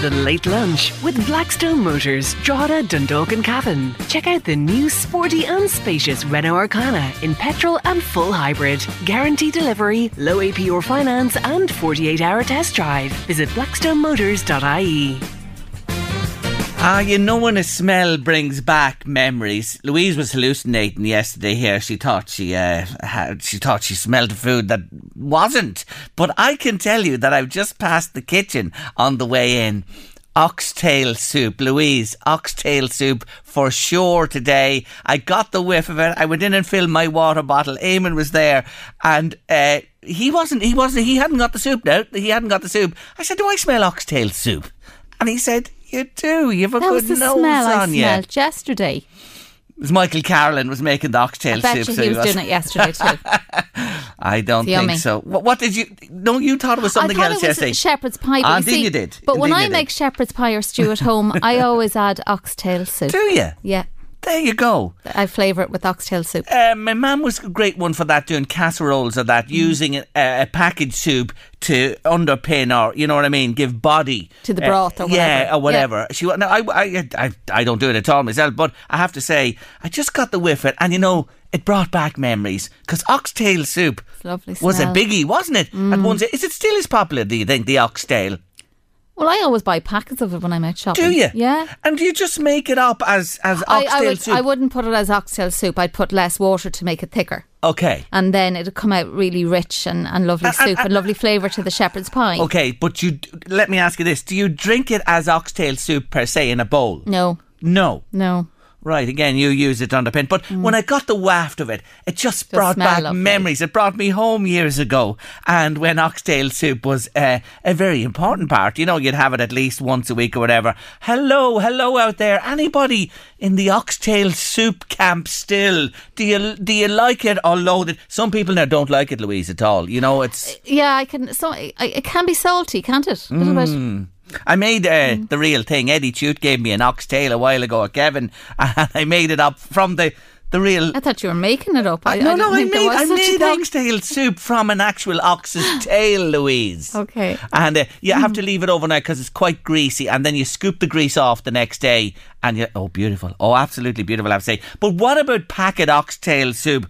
The Late Lunch with Blackstone Motors, Drogheda, Dundalk and Cavan. Check out the new sporty and spacious Renault Arkana in petrol and full hybrid. Guarantee delivery, low APR finance and 48-hour test drive. Visit blackstonemotors.ie. Ah, you know when a smell brings back memories. Louise was hallucinating yesterday here. She thought she uh, had, she thought she smelled food that wasn't. But I can tell you that I've just passed the kitchen on the way in. Oxtail soup, Louise. Oxtail soup for sure today. I got the whiff of it. I went in and filled my water bottle. Eamon was there, and uh, he wasn't. He wasn't. He hadn't got the soup now. He hadn't got the soup. I said, "Do I smell oxtail soup?" And he said, "You do. You have a That good was the nose smell I on you." smelled yesterday. It was Michael Carolyn was making the oxtail I bet soup. you so he was doing it yesterday too. I don't It's think yummy. so. What, what did you? No, you thought it was something I thought else it was yesterday. shepherd's pie. But Ah, you then see, you did. But when Then I did. make shepherd's pie or stew at home, I always add oxtail soup. Do you? Yeah, There you go. I flavour it with oxtail soup. Uh, my mum was a great one for that, doing casseroles of Mm. that, using a, a packaged soup to underpin or you know what I mean, give body To the uh, broth or Yeah, whatever. or whatever. She wa- no, I, I, I, I don't do it at all myself, but I have to say, I just got the whiff of it, and you know, it brought back memories because oxtail soup lovely was a. Mm. biggie, wasn't it? At one, is it still as popular? Do you think the oxtail? Well, I always buy packets of it when I'm out shopping. Do you? Yeah. And do you just make it up as as I, oxtail I, would, soup? I wouldn't put it as oxtail soup. I'd put less water to make it thicker. Okay. And then it'd come out really rich and, and lovely soup and lovely flavour to the shepherd's pie. Okay, but you let me ask you this: Do you drink it as oxtail soup per se in a bowl? No, No. no. Right, again, you use it on the pin. But mm. when I got the waft of it, it just brought back lovely. memories. It brought me home years ago. And when oxtail soup was uh, a very important part, you know, you'd have it at least once a week or whatever. Hello, hello out there. Anybody in the oxtail soup camp still? Do you do you like it or loathe it? Some people now don't like it, Louise, at all. You know, it's. Uh, yeah, I can. So it can be salty, can't it? A little bit. I made uh, Mm. the real thing. Eddie Chute gave me an oxtail a while ago at Kevin, and I made it up from the the real. I thought you were making it up. I, no, I no, I made I made oxtail soup from an actual ox's tail, Louise. Okay. And uh, you have to leave it overnight because it's quite greasy, and then you scoop the grease off the next day, and you oh, beautiful, oh, absolutely beautiful, I have to say. But what about packet oxtail soup?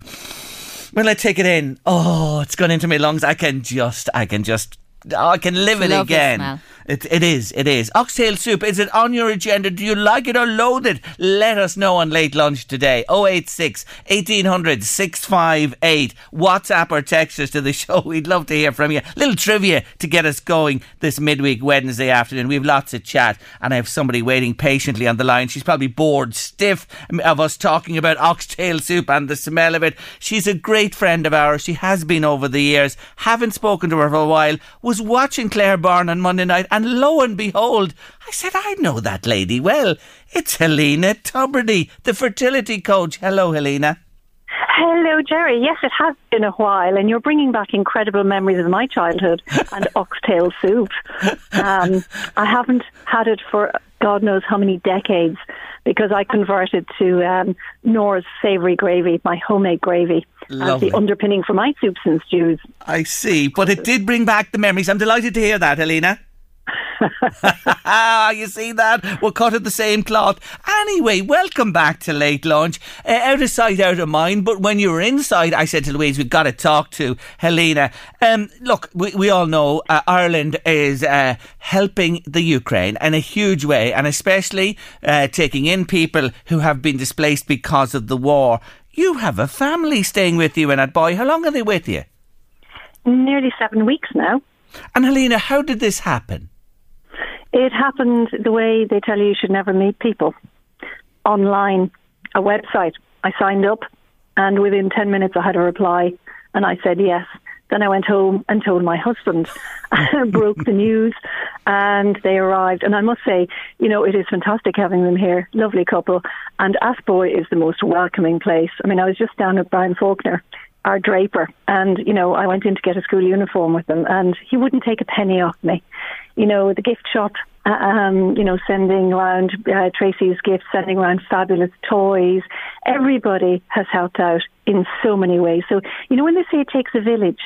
When I take it in, oh, it's gone into my lungs. I can just, I can just. oh, I can live It's it again. It, it is, it is. Oxtail soup, is it on your agenda? Do you like it or loathe it? Let us know on late lunch today. 086 1800 658. WhatsApp or text us to the show. We'd love to hear from you. Little trivia to get us going this midweek Wednesday afternoon. We have lots of chat and I have somebody waiting patiently on the line. She's probably bored stiff um, of us talking about oxtail soup and the smell of it. She's a great friend of ours. She has been over the years. Haven't spoken to her for a while. Was watching Claire Byrne on Monday night and lo and behold, I said, I know that lady well. It's Helena Tubridy, the fertility coach. Hello, Helena. Hello, Jerry. Yes, it has been a while, and you're bringing back incredible memories of my childhood and oxtail soup. Um, I haven't had it for God knows how many decades because I converted to um, Nora's savoury gravy, my homemade gravy, Lovely. as the underpinning for my soups and stews. I see, but it did bring back the memories. I'm delighted to hear that, Helena. Ah, you see that? We're cut of the same cloth. Anyway, welcome back to Late Lunch. Uh, out of sight, out of mind. But when you were inside, I said to Louise, we've got to talk to Helena. Um, look, we, we all know uh, Ireland is uh, helping the Ukraine in a huge way, and especially uh, taking in people who have been displaced because of the war. You have a family staying with you in Athboy. How long are they with you? Nearly seven weeks now. And Helena, how did this happen? It happened the way they tell you you should never meet people online, a website. I signed up, and within 10 minutes, I had a reply, and I said yes. Then I went home and told my husband, broke the news, and they arrived. And I must say, you know, it is fantastic having them here. Lovely couple. And Athboy is the most welcoming place. I mean, I was just down at Brian Faulkner, our draper, and, you know, I went in to get a school uniform with them, and he wouldn't take a penny off me. You know, the gift shop uh, um, you know, sending around uh, Tracy's gifts, sending around fabulous toys. Everybody has helped out in so many ways. So, you know, when they say it takes a village,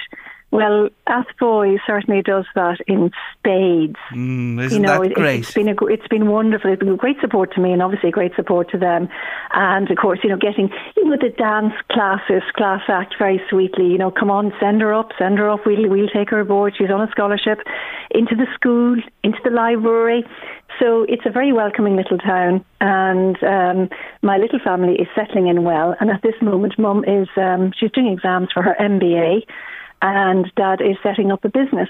well, Athboy certainly does that in spades. Mm, you isn't know, that it, great? it's been a, it's been wonderful. It's been great support to me, and obviously great support to them. And of course, you know, getting you know the dance classes, class act very sweetly. You know, come on, send her up, send her up. We'll we'll take her aboard. She's on a scholarship into the school, into the library. So it's a very welcoming little town, and um, my little family is settling in well. And at this moment, Mum is um, she's doing exams for her MBA, and Dad is setting up a business.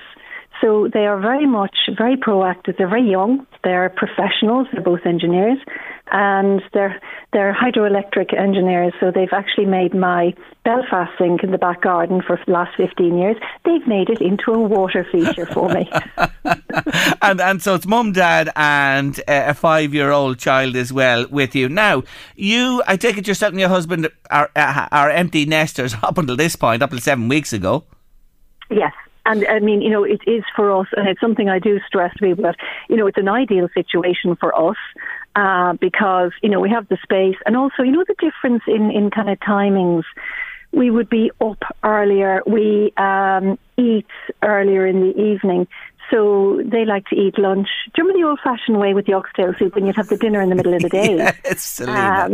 So they are very much very proactive. They're very young. They're professionals. They're both engineers, and they're they're hydroelectric engineers. So they've actually made my Belfast sink in the back garden for the last fifteen years. They've made it into a water feature for me. and and so it's mum, dad, and uh, a five year old child as well with you. Now, you, I take it yourself and your husband are uh, are empty nesters up until this point, up until seven weeks ago. Yes. And I mean, you know, it is for us, and it's something I do stress to people that, you know, it's an ideal situation for us uh, because, you know, we have the space. And also, you know, the difference in, in kind of timings. We would be up earlier. We um, eat earlier in the evening. So they like to eat lunch. Do you remember the old-fashioned way with the oxtail soup when you'd have the dinner in the middle of the day? Yes, Selena.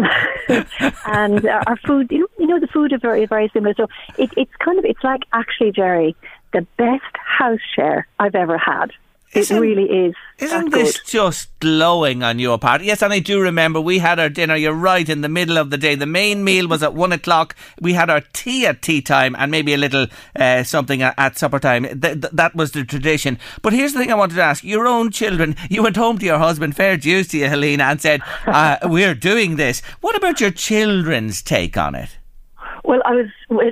Um, and uh, our food, you know, you know, the food are very, very similar. So it, it's kind of, it's like actually, Jerry, the best house share I've ever had. Isn't- it really is. Isn't this good. just glowing on your part? Yes, and I do remember we had our dinner, you're right, in the middle of the day. The main meal was at one o'clock. We had our tea at tea time and maybe a little uh, something at, at supper time. Th- th- that was the tradition. But here's the thing I wanted to ask. Your own children, you went home to your husband, fair dues to you, Helena, and said, uh, we're doing this. What about your children's take on it? Well, I was,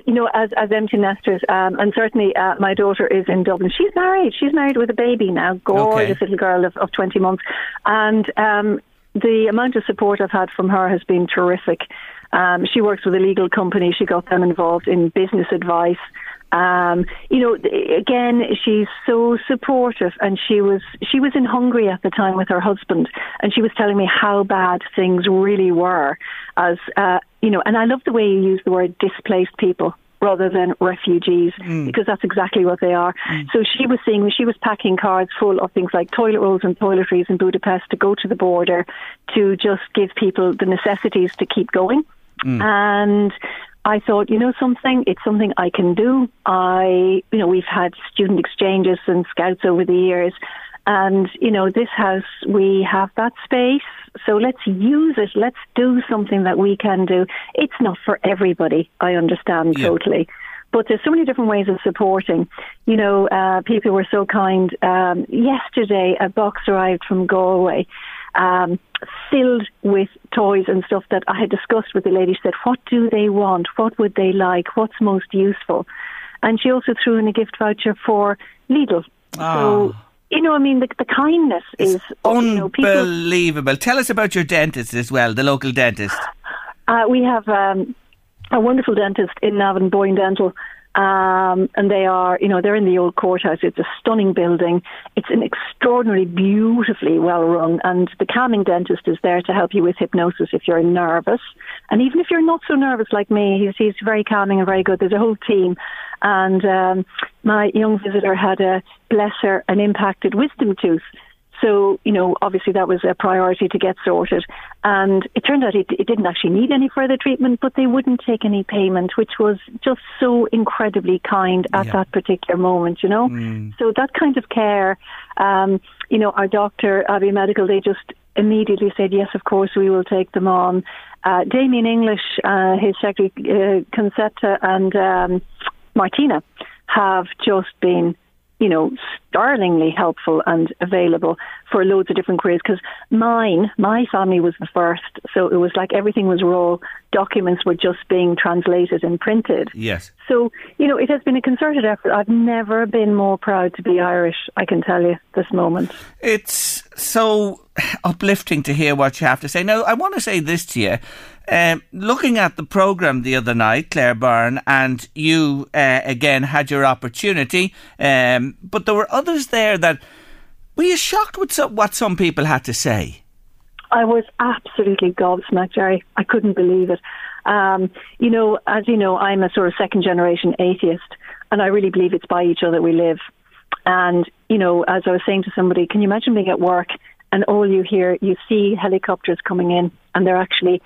you know, as as empty nesters, um, and certainly uh, my daughter is in Dublin. She's married. She's married with a baby now, gorgeous Okay. little girl of, of twenty months, and um, the amount of support I've had from her has been terrific. Um, she works with a legal company. She got them involved in business advice. Um, you know, again, she's so supportive, and she was she was in Hungary at the time with her husband, and she was telling me how bad things really were. As uh, you know, and I love the way you use the word displaced people rather than refugees because that's exactly what they are. So she was saying she was packing cards full of things like toilet rolls and toiletries in Budapest to go to the border to just give people the necessities to keep going. And I thought, you know something, it's something I can do. I, you know, we've had student exchanges and scouts over the years. And, you know, this house, we have that space. So let's use it. Let's do something that we can do. It's not for everybody. I understand Yeah. totally. But there's so many different ways of supporting. You know, uh, people were so kind. Um, yesterday, a box arrived from Galway um, filled with toys and stuff that I had discussed with the lady. She said, What do they want? What would they like? What's most useful? And she also threw in a gift voucher for Lidl. So, you know, I mean, the, the kindness is you know, people. Unbelievable. Tell us about your dentist as well, the local dentist. Uh, we have um, a wonderful dentist in Navan, Boyne Dental. Um, and they are, you know, they're in the old courthouse. It's a stunning building. It's an extraordinarily beautifully well run. And the calming dentist is there to help you with hypnosis if you're nervous. And even if you're not so nervous like me, he's, he's very calming and very good. There's a whole team. And um, my young visitor had a, bless her, an impacted wisdom tooth. So, you know, obviously that was a priority to get sorted. And it turned out it, it didn't actually need any further treatment, but they wouldn't take any payment, which was just so incredibly kind at Yeah. that particular moment, you know? So that kind of care, um, you know, our doctor, Abbey Medical, they just immediately said, yes, of course, we will take them on. Uh, Damien English, uh, his secretary, uh, Concetta, and um, Martina have just been, you know, startlingly helpful and available for loads of different queries. Because mine, my family was the first, so it was like everything was raw. Documents were just being translated and printed. Yes. So, you know, it has been a concerted effort. I've never been more proud to be Irish, I can tell you, this moment. It's so uplifting to hear what you have to say. Now, I want to say this to you. Um, looking at the programme the other night, Claire Byrne, and you uh, again had your opportunity, um, but there were others there that were you shocked with some, what some people had to say? I was absolutely gobsmacked, Jerry. I couldn't believe it. Um, you know, as you know, I'm a sort of second generation atheist, and I really believe it's by each other we live. And, you know, as I was saying to somebody, can you imagine being at work and all you hear, you see helicopters coming in, and they're actually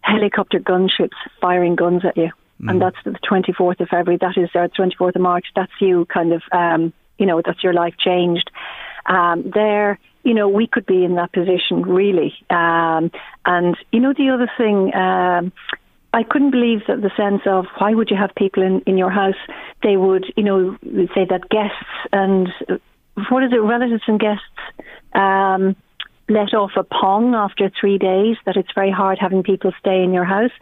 helicopter gunships firing guns at you. And that's the 24th of February. That is our 24th of March. That's you kind of, um, you know, that's your life changed. Um, there, you know, we could be in that position really. Um, and, you know, the other thing, um, I couldn't believe that the sense of why would you have people in, in your house? They would, you know, say that guests and uh, what is it, relatives and guests um, let off a pong after three days, that it's very hard having people stay in your house.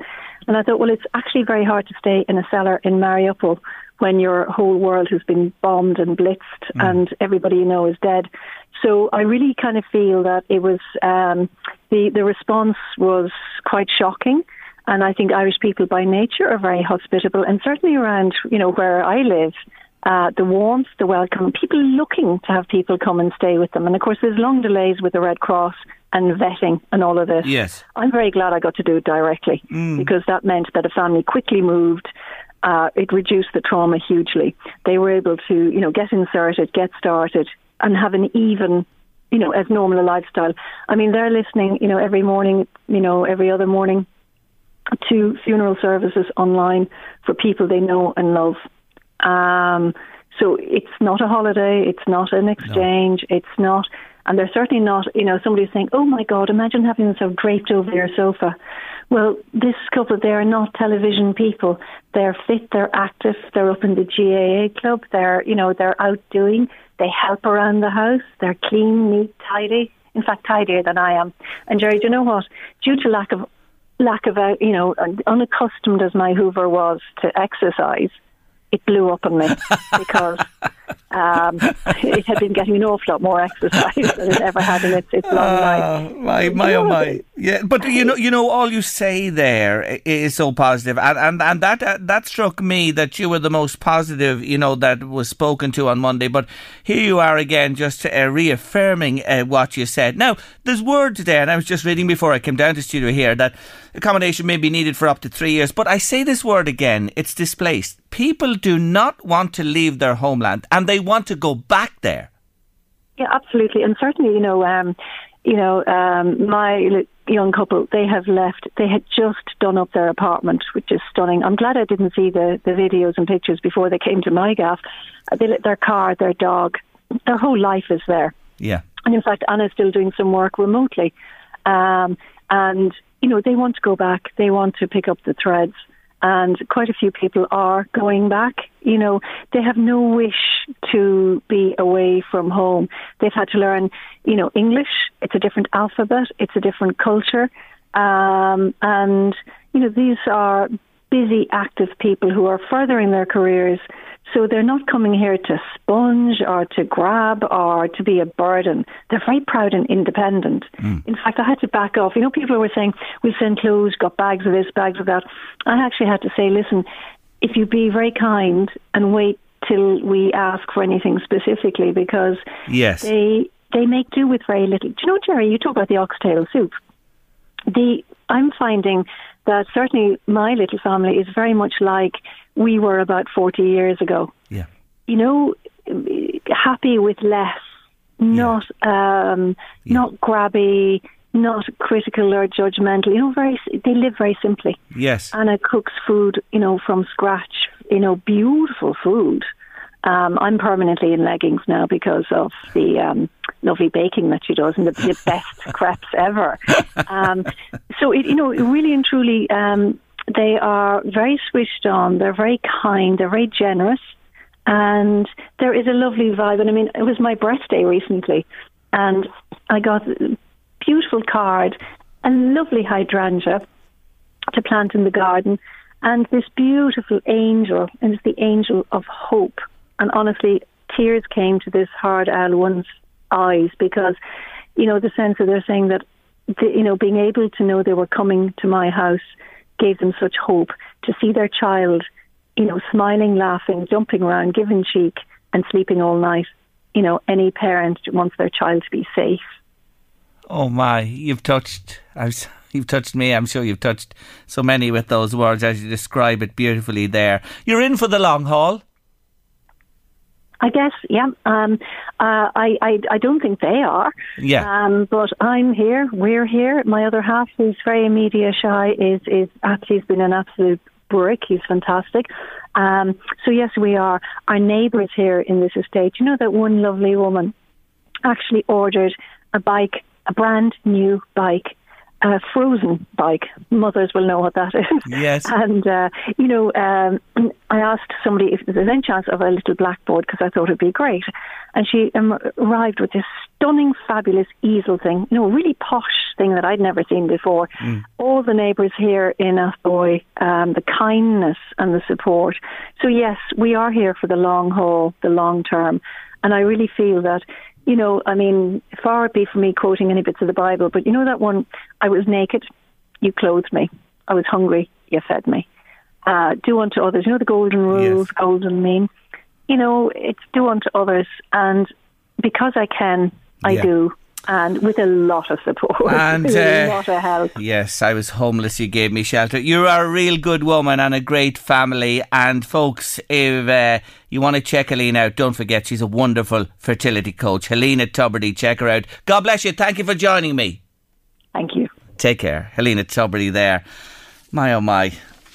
And I thought, well, it's actually very hard to stay in a cellar in Mariupol when your whole world has been bombed and blitzed and everybody you know is dead. So I really kind of feel that it was um, the the response was quite shocking. And I think Irish people by nature are very hospitable, and certainly around you know where I live, uh, the warmth, the welcome, people looking to have people come and stay with them. And of course, there's long delays with the Red Cross and vetting and all of this. Yes. I'm very glad I got to do it directly because that meant that a family quickly moved. Uh, it reduced the trauma hugely. They were able to, you know, get inserted, get started, and have an even, you know, as normal a lifestyle. I mean, they're listening, you know, every morning, you know, every other morning to funeral services online for people they know and love. Um, so it's not a holiday, it's not an exchange, it's not, and they're certainly not, you know, somebody's saying, oh my God, imagine having themselves draped over your sofa. Well, this couple, they are not television people. They're fit, they're active, they're up in the GAA club, they're, you know, they're out doing, they help around the house, they're clean, neat, tidy. In fact, tidier than I am. And Jerry, do you know what? Due to lack of lack of, uh, you know, unaccustomed as my Hoover was to exercise, it blew up on me because um, it had been getting an awful lot more exercise than it ever had in its, its long life. Oh, my, my, oh, my. Yeah, but you know, you know, all you say there is so positive, and and and that uh, that struck me that you were the most positive, you know, that was spoken to on Monday. But here you are again, just uh, reaffirming uh, what you said. Now, there's word today, and I was just reading before I came down to studio here that accommodation may be needed for up to three years. But I say this word again: it's displaced. People do not want to leave their homeland, and they want to go back there. Yeah, absolutely, and certainly, you know, um, you know, um, my young couple, they have left. They had just done up their apartment, which is stunning. I'm glad I didn't see the the videos and pictures before they came to my gaff. Uh, They, let their car, their dog, their whole life is there. Yeah. And in fact, Anna's still doing some work remotely. Um, and, you know, they want to go back. They want to pick up the threads. And quite a few people are going back. You know, they have no wish to be away from home. They've had to learn, you know, English. It's a different alphabet. It's a different culture. Um, and, you know, these are busy, active people who are furthering their careers. So they're not coming here to sponge or to grab or to be a burden. They're very proud and independent. Hmm. In fact, I had to back off. You know, people were saying, we send clothes, got bags of this, bags of that. I actually had to say, listen, if you be very kind and wait till we ask for anything specifically because Yes. they they make do with very little. Do you know, Jerry, you talk about the oxtail soup. The I'm finding that certainly my little family is very much like we were about 40 years ago. Yeah. You know, happy with less not um, not grabby, not critical or judgmental. You know, very they live very simply. Yes. Anna cooks food, you know, from scratch. You know, beautiful food. Um, I'm permanently in leggings now because of the um, lovely baking that she does and the, the best crepes ever. Um, so, it, you know, really and truly, um, they are very switched on. They're very kind. They're very generous. And there is a lovely vibe. And I mean, it was my birthday recently, and I got a beautiful card, a lovely hydrangea to plant in the garden, and this beautiful angel, and it's the angel of hope. And honestly, tears came to this hard owl one's eyes because, you know, the sense that they're saying that, the, you know, being able to know they were coming to my house gave them such hope to see their child, you know, smiling, laughing, jumping around, giving cheek, and sleeping all night. You know, any parent wants their child to be safe. Oh my, you've touched. I've, you've touched me. I'm sure you've touched so many with those words as you describe it beautifully. There, you're in for the long haul. I guess, yeah. Um, uh, I, I, I don't think they are. Yeah. Um, but I'm here. We're here. My other half, who's very media shy, is is actually has been an absolute brick. He's fantastic. Um, so yes, we are. Our neighbours here in this estate. You know that one lovely woman actually ordered a bike, a brand new bike a frozen bike. Mothers will know what that is. Yes. And, uh, you know, um, I asked somebody if there's any chance of a little blackboard because I thought it'd be great. And she um, arrived with this stunning, fabulous easel thing, you know, a really posh thing that I'd never seen before. All the neighbours here in Athboy, um, the kindness and the support. So, yes, we are here for the long haul, the long term. And I really feel that you know, I mean, far it be from me quoting any bits of the Bible, but you know that one, I was naked, you clothed me. I was hungry, you fed me. Uh, do unto others. You know the golden rules, Yes. golden mean. You know, it's do unto others. And because I can, I Yeah. do. And with a lot of support, And, uh, a lot of help. Yes, I was homeless. You gave me shelter. You are a real good woman and a great family. And folks, if uh, you want to check Helena out, don't forget she's a wonderful fertility coach. Helena Tubridy, check her out. God bless you. Thank you for joining me. Thank you. Take care. Helena Tubridy there. My oh my.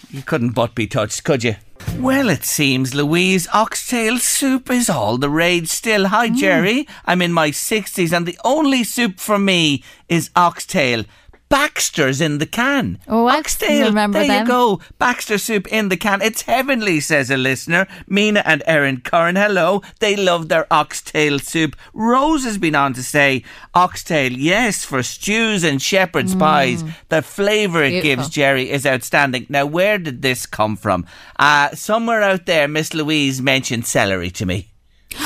You couldn't but be touched, could you? Well, it seems Louise oxtail soup is all the rage still. Hi, hmm. Jerry. I'm in my 60s and the only soup for me is oxtail. Baxter's in the can. Oh, I oxtail. remember there them. you go. Baxter soup in the can. It's heavenly, says a listener. Mina and Erin Curran, hello. They love their oxtail soup. Rose has been on to say oxtail, yes, for stews and shepherd's pies. The flavour it gives, Jerry, is outstanding. Now, where did this come from? Uh, somewhere out there, Miss Louise mentioned celery to me.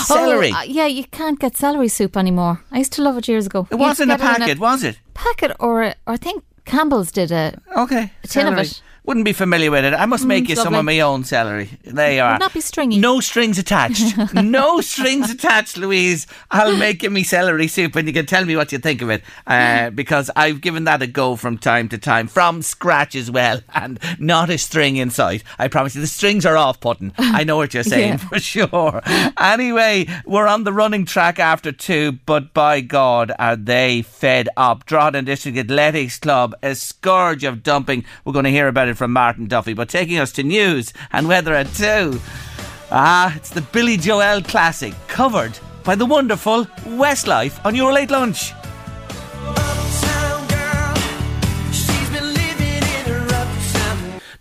Celery. Oh, uh, yeah, you can't get celery soup anymore. I used to love it years ago. it wasn't a get it packet, was it? Packet, or, or I think Campbell's did a. Okay. Tin of it. Wouldn't be familiar with it. I must make Mm, you some of my own celery. There you are. not be stringy. No strings attached. no strings attached, Louise. I'll make you me celery soup and you can tell me what you think of it. Uh, because I've given that a go from time to time, from scratch as well, and not a string in sight. I promise you, the strings are off putting. I know what you're saying Yeah. for sure. Anyway, we're on the running track after two, but by God, are they fed up? Drogheda District Athletics Club, a scourge of dumping. We're going to hear about it from Martin Duffy, but taking us to news and weather at two. Ah, it's the Billy Joel Classic, covered by the wonderful Westlife on your late lunch.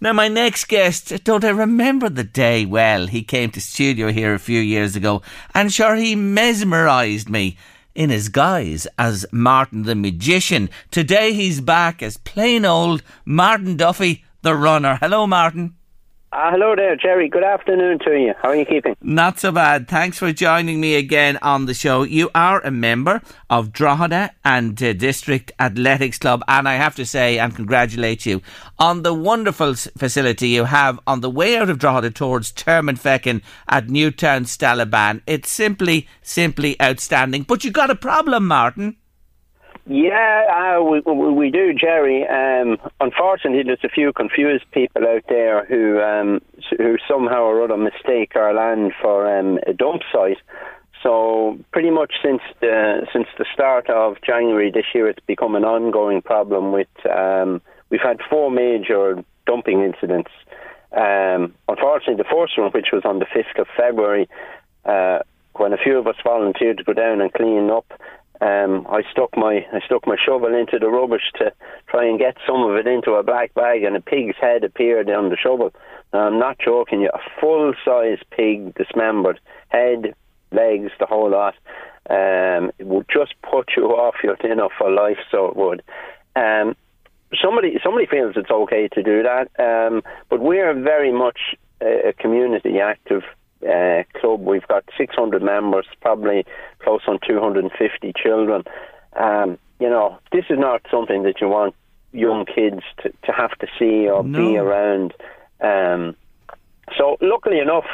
Now, my next guest, don't I remember the day well? He came to studio here a few years ago, and sure, he mesmerised me in his guise as Martin the Magician. Today, he's back as plain old Martin Duffy, the runner. Hello, Martin. Uh, hello there, Jerry. Good afternoon to you. How are you keeping? Not so bad. Thanks for joining me again on the show. You are a member of Drogheda and uh, District Athletics Club, and I have to say and congratulate you on the wonderful facility you have on the way out of Drogheda towards Termonfeckin at Newtown Stalaban. It's simply, simply outstanding. But you got a problem, Martin. Yeah, uh, we, we do, Jerry. Um, unfortunately, there's a few confused people out there who um, who somehow or other mistake our land for um, a dump site. So pretty much since the since the start of January this year, it's become an ongoing problem. With um, we've had four major dumping incidents. Um, unfortunately, the first one, which was on the fifth of February, uh, when a few of us volunteered to go down and clean up, um, I stuck my I stuck my shovel into the rubbish to try and get some of it into a black bag, and a pig's head appeared on the shovel. I'm not joking you, a full size pig dismembered, head, legs, the whole lot. Um, it would just put you off your dinner for life, so it would. Um, somebody somebody feels it's okay to do that, um, but we're very much a, a community active uh, club. We've got 600 members, probably close on 250 children. Um, you know, this is not something that you want young kids to, to have to see or No. be around. Um, so, luckily enough,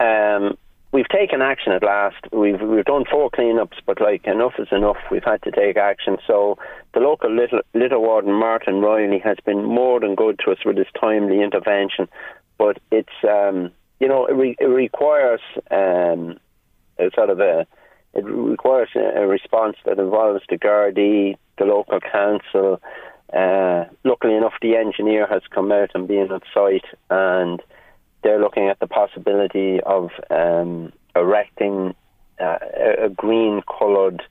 um, we've taken action at last. We've we've done four cleanups, but like enough is enough. We've had to take action. So the local little litter warden Martin Riley has been more than good to us with his timely intervention. But it's um, you know it, re- it requires um, a sort of a it requires a, response that involves the Gardaí, the local council. Uh, luckily enough, the engineer has come out and been on site, and they're looking at the possibility of um, erecting uh, a, a green coloured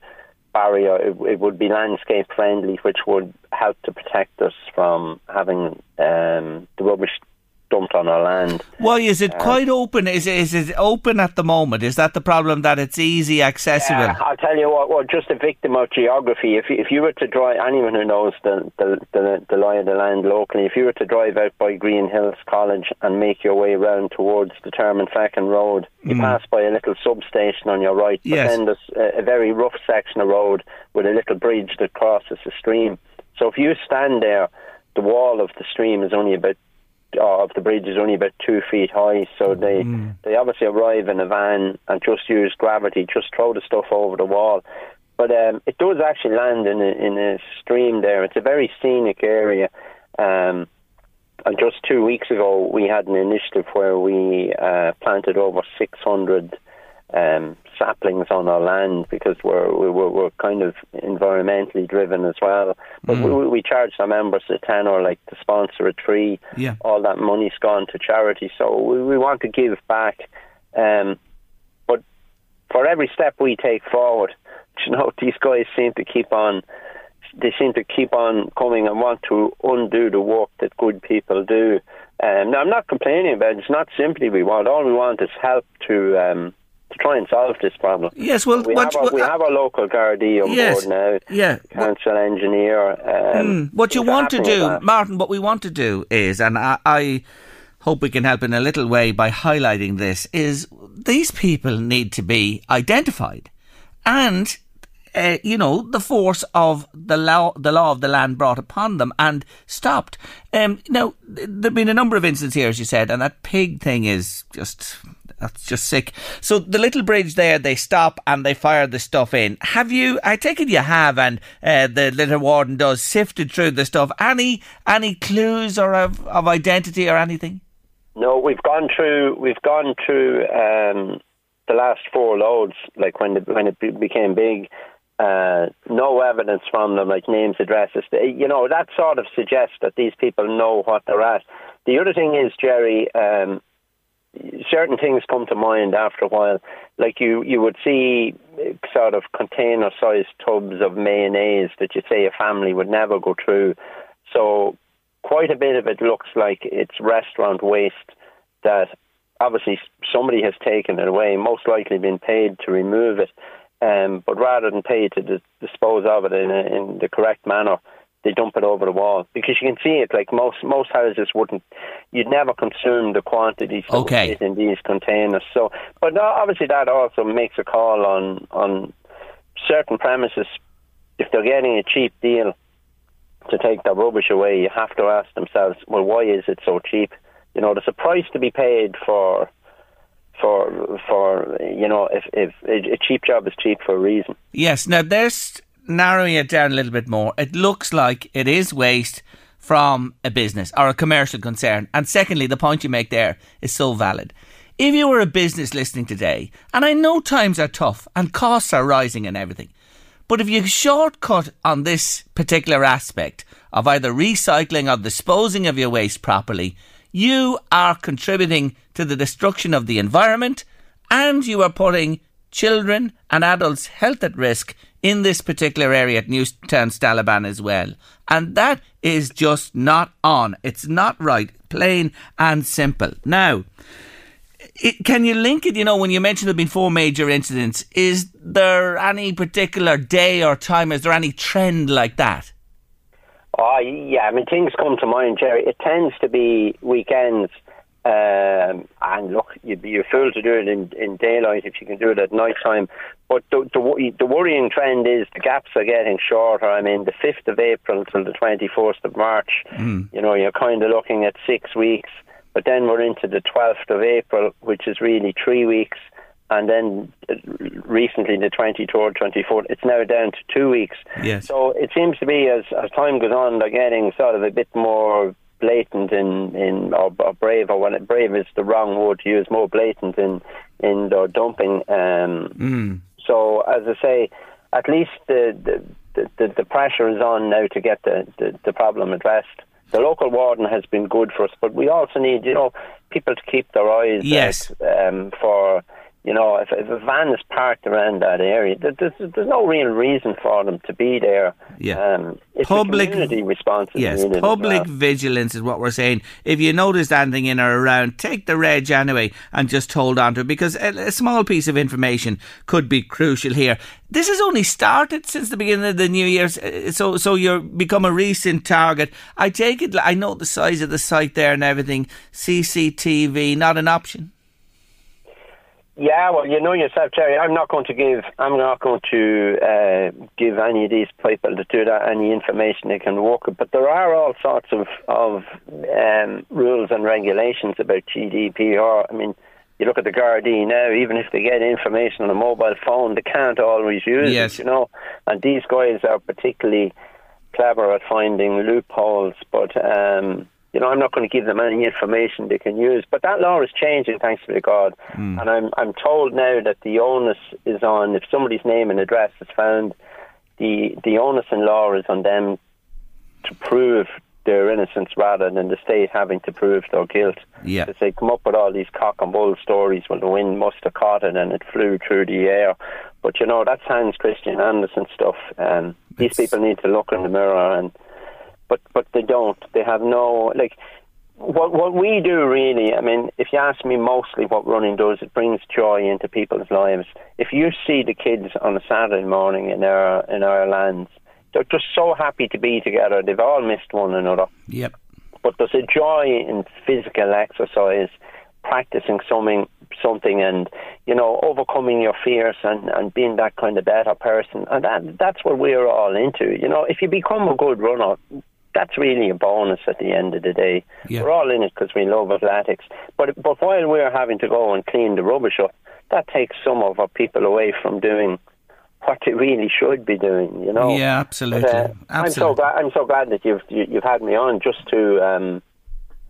barrier. It, it would be landscape friendly, which would help to protect us from having um, the rubbish dumped on our land. Why is it uh, quite open? Is it, is it open at the moment? Is that the problem that it's easy accessible? Yeah, I'll tell you what. Well, just a victim of geography. If you- if you were to drive, anyone who knows the the, the the lie of the land locally, if you were to drive out by Green Hills College and make your way round towards the Termonfeckin Road, you hmm. pass by a little substation on your right. But Yes. then there's a, a very rough section of road with a little bridge that crosses the stream. So if you stand there, the wall of the stream is only about of the bridge is only about two feet high, so they they obviously arrive in a van and just use gravity, just throw the stuff over the wall. But um, it does actually land in a, in a stream there. It's a very scenic area. Um, and just two weeks ago, we had an initiative where we uh, planted over 600 um, saplings on our land because we're, we- we're, we're kind of environmentally driven as well. But we, we charge our members a tenner like to sponsor a tree. Yeah. All that money's gone to charity. So we, we want to give back. Um, but for every step we take forward, you know, these guys seem to keep on. They seem to keep on coming and want to undo the work that good people do. Um, now, I'm not complaining about it. It's not simply we want. All we want is help to um, to try and solve this problem. Yes, well, we what- have our, we what- have our local Gardaí on Yes, board now. yeah. council engineer. Um, Mm, what you want to do. Martin, what we want to do is, and I, I hope we can help in a little way by highlighting this, is these people need to be identified. And, uh, you know, the force of the law, the law of the land brought upon them and stopped. Um, now, there have been a number of instances here, as you said, and that pig thing is just. That's just sick. So the little bridge there, they stop and they fire the stuff in. Have you? I take it you have, and uh, the litter warden does sifted through the stuff. Any any clues or of, of identity or anything? No, we've gone through. We've gone through um, the last four loads. Like when it, when it became big, uh, no evidence from them, like names, addresses. You know that sort of suggests that these people know what they're at. The other thing is, Jerry. Um, certain things come to mind after a while. Like you, you would see sort of container-sized tubs of mayonnaise that you say a family would never go through. So quite a bit of it looks like it's restaurant waste that obviously somebody has taken it away, most likely been paid to remove it. Um, but rather than pay to dis- dispose of it in, a, in the correct manner, they dump it over the wall because you can see it. Like most most houses wouldn't, you'd never consume the quantities Okay. in these containers. So, but obviously that also makes a call on on certain premises if they're getting a cheap deal to take their rubbish away. You have to ask themselves, well, why is it so cheap? You know, there's a price to be paid for. For for you know, if if a a cheap job is cheap for a reason. Yes. Now there's narrowing it down a little bit more. It looks like it is waste from a business or a commercial concern. And secondly, the point you make there is so valid. If you were a business listening today, and I know times are tough and costs are rising and everything, but if you shortcut on this particular aspect of either recycling or disposing of your waste properly, you are contributing to the destruction of the environment and you are putting children and adults' health at risk in this particular area at Newtown Stalaban as well. And that is just not on. It's not right, plain and simple. Now, it, can you link it? You know, when you mentioned there have been four major incidents, is there any particular day or time? Is there any trend like that? Oh, yeah. I mean, things come to mind, Jerry. It tends to be weekends. Um, and look, you'd be a fool to do it in, in daylight if you can do it at night time. But the, the, the worrying trend is the gaps are getting shorter. I mean, the 5th of April till the 24th of March, Mm. you know, you're kind of looking at six weeks. But then we're into the 12th of April, which is really three weeks. And then uh, recently, the 23rd, 24th, it's now down to two weeks. Yes. So it seems to be as, as time goes on, they're getting sort of a bit more blatant in, in or, or brave, or when it, brave is the wrong word to use, more blatant in, in their dumping. Um, Mm. so, as I say, at least the, the, the, the pressure is on now to get the, the, the problem addressed. The local warden has been good for us, but we also need, you know, people to keep their eyes Yes. out um, for, you know, if, if a van is parked around that area, there's, there's no real reason for them to be there. Yeah. Um, it's Public- community responsibility. Yes, public well. vigilance is what we're saying. If you notice anything in or around, take the reg anyway and just hold on to it because a, a small piece of information could be crucial here. This has only started since the beginning of the new year, uh, so so you're become a recent target. I take it. I know the size of the site there and everything. CCTV not an option. Yeah, well, you know yourself, Jerry. I'm not going to give. I'm not going to uh, give any of these people that do that any information they can walk. with. But there are all sorts of of um, rules and regulations about GDPR. I mean, you look at the Gardaí now. Even if they get information on a mobile phone, they can't always use Yes. it. You know, and these guys are particularly clever at finding loopholes. But um, you know, I'm not going to give them any information they can use. But that law is changing, thanks be to God. And I'm I'm told now that the onus is on if somebody's name and address is found, the the onus in law is on them to prove their innocence rather than the state having to prove their guilt. Yeah. Because they come up with all these cock and bull stories. Well, the wind must have caught it and it flew through the air. But you know that's Hans Christian Andersen stuff. Um, these people need to look in the mirror and but but they don't. They have no like what what we do really. I mean, if you ask me, mostly what running does, it brings joy into people's lives. If you see the kids on a Saturday morning in our in our lands, they're just so happy to be together. They've all missed one another, Yep. but there's a joy in physical exercise, practicing something something and you know overcoming your fears and and being that kind of better person and that that's what we're all into you know if you become a good runner that's really a bonus at the end of the day Yeah. we're all in it because we love athletics but but while we're having to go and clean the rubbish up that takes some of our people away from doing what they really should be doing you know Yeah, But, absolutely. uh, I'm so glad I'm so glad that you've you, you've had me on just to um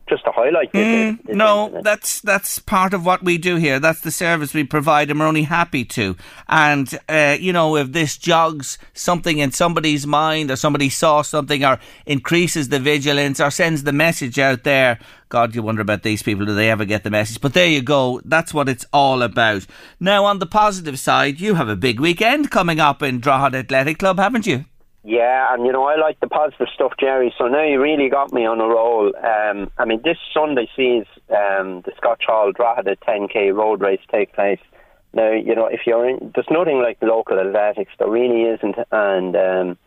just to highlight this, Mm, this no, incident. that's that's part of what we do here. That's the service we provide, and we're only happy to. And uh, you know, if this jogs something in somebody's mind, or somebody saw something, or increases the vigilance, or sends the message out there, God, you wonder about these people. Do they ever get the message? But there you go. That's what it's all about. Now, on the positive side, you have a big weekend coming up in Drogheda Athletic Club, haven't you? Yeah, and you know I like the positive stuff, Jerry. So now you really got me on a roll. Um, I mean, this Sunday sees um, the Scotch Hall Drogheda 10k road race take place. Now you know if you're in, there's nothing like local athletics. There really isn't, and um,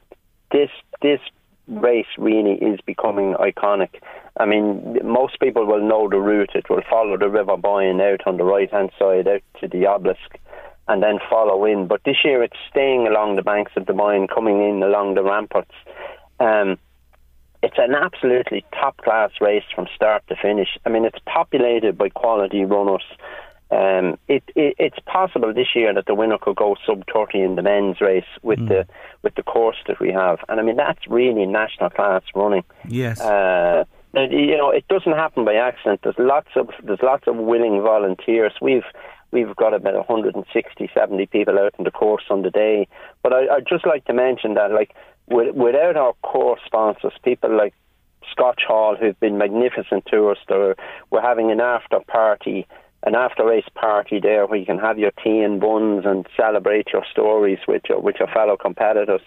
this this race really is becoming iconic. I mean, most people will know the route. It will follow the River Boyne out on the right hand side out to the obelisk and then follow in. But this year it's staying along the banks of the Boyne, coming in along the ramparts. Um, it's an absolutely top class race from start to finish. I mean, it's populated by quality runners. Um, it, it, it's possible this year that the winner could go sub thirty in the men's race with the with the course that we have, and I mean that's really national class running. Yes. Uh, you know, it doesn't happen by accident. There's lots of there's lots of willing volunteers. We've we've got about 160, 70 people out in the course on the day. But I, I'd just like to mention that, like, with, without our core sponsors, people like Scotch Hall, who've been magnificent to us, they're, we're having an after party, an after race party there where you can have your tea and buns and celebrate your stories with your, with your fellow competitors.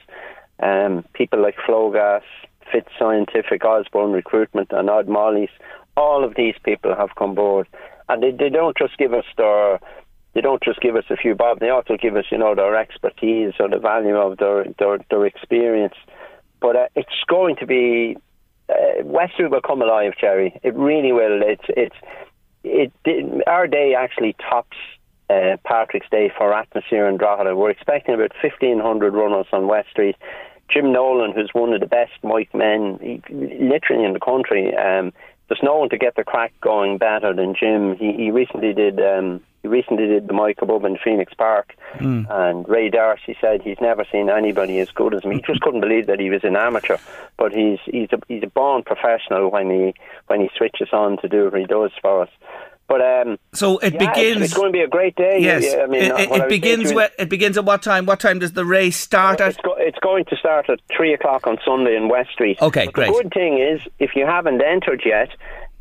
Um, people like Flowgas, Fit Scientific, Osborne Recruitment, and Odd Molly's, all of these people have come aboard and they, they don't just give us their they don't just give us a few bob. They also give us, you know, their expertise or the value of their their, their experience. But uh, it's going to be uh, Western will come alive, Jerry. It really will. It's it's it, it our day actually tops uh, Patrick's Day for atmosphere and Drogheda. We're expecting about fifteen hundred runners on West Street. Jim Nolan, who's one of the best Mike men, he, literally in the country. Um, there's no one to get the crack going better than Jim. He he recently did um, he recently did the Mike above in Phoenix Park, mm. and Ray D'Arcy said he's never seen anybody as good as him. He just couldn't believe that he was an amateur, but he's he's a he's a born professional when he when he switches on to do what he does for us. But um, so it yeah, begins. It's, going to be a great day. Yes, yeah, I mean, it, it, it begins. With, it begins at what time? What time does the race start at? It's, go, it's going to start at three o'clock on Sunday in West Street. Okay, but great. The good thing is, if you haven't entered yet,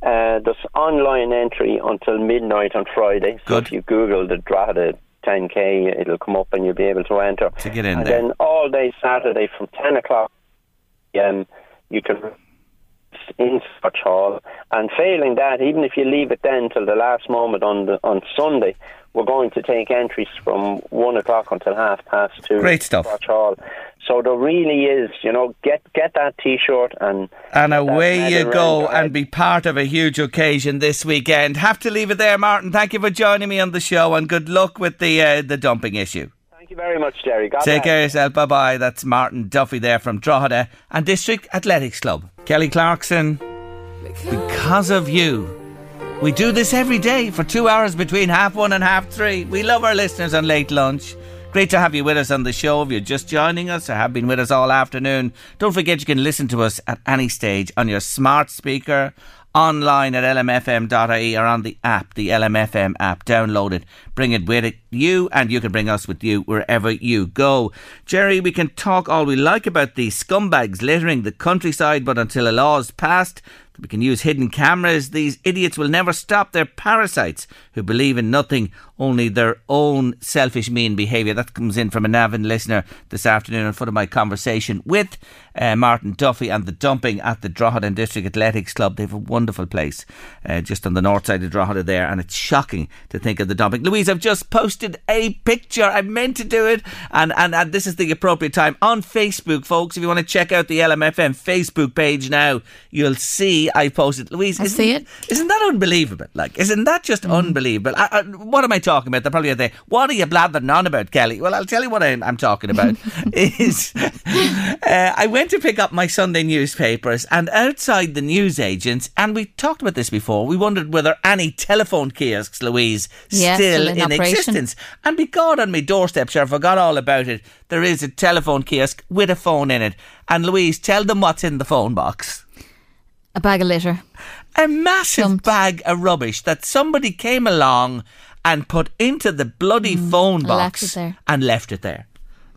uh, there's online entry until midnight on Friday. So Good. if you Google the Drogheda 10k, it'll come up and you'll be able to enter. To get in and there. then all day Saturday from 10 o'clock, um, you can in Scotch Hall. And failing that, even if you leave it then till the last moment on the, on Sunday, we're going to take entries from one o'clock until half past two. Great stuff. Scotch Hall. So there really is, you know, get get that T-shirt and and away you go and be part of a huge occasion this weekend. Have to leave it there, Martin. Thank you for joining me on the show, and good luck with the uh, the dumping issue. Thank you very much, Jerry. God Take bless. care of yourself. Bye bye. That's Martin Duffy there from Drogheda and District Athletics Club. Kelly Clarkson, because of you. We do this every day for two hours between half one and half three. We love our listeners on late lunch. Great to have you with us on the show. If you're just joining us or have been with us all afternoon, don't forget you can listen to us at any stage on your smart speaker, online at lmfm.ie or on the app, the LMFM app. Download it, bring it with it, you, and you can bring us with you wherever you go. Jerry, we can talk all we like about these scumbags littering the countryside, but until a law is passed, we can use hidden cameras. These idiots will never stop. They're parasites who believe in nothing, only their own selfish, mean behaviour. That comes in from a Navan listener this afternoon in front of my conversation with uh, Martin Duffy and the dumping at the Drogheda District Athletics Club. They have a wonderful place uh, just on the north side of Drogheda there, and it's shocking to think of the dumping. Louise, I've just posted a picture. I meant to do it, and, and, and this is the appropriate time on Facebook, folks. If you want to check out the LMFM Facebook page now, you'll see I posted. Louise, I see it. Isn't that unbelievable? Like, isn't that just Mm. unbelievable? I, I, what am I talking about? They're probably there. What are you blathering on about, Kelly? Well, I'll tell you what I'm, I'm talking about. is uh, I went to pick up my Sunday newspapers, and outside the newsagents, and we talked about this before. We wondered whether any telephone kiosks, Louise, Yeah, still still in in existence. And be God on my doorstep, sure, I forgot all about it. There is a telephone kiosk with a phone in it. And Louise, tell them what's in the phone box. A bag of litter. A massive Dumped. bag of rubbish that somebody came along and put into the bloody phone Mm, left box it and left it there.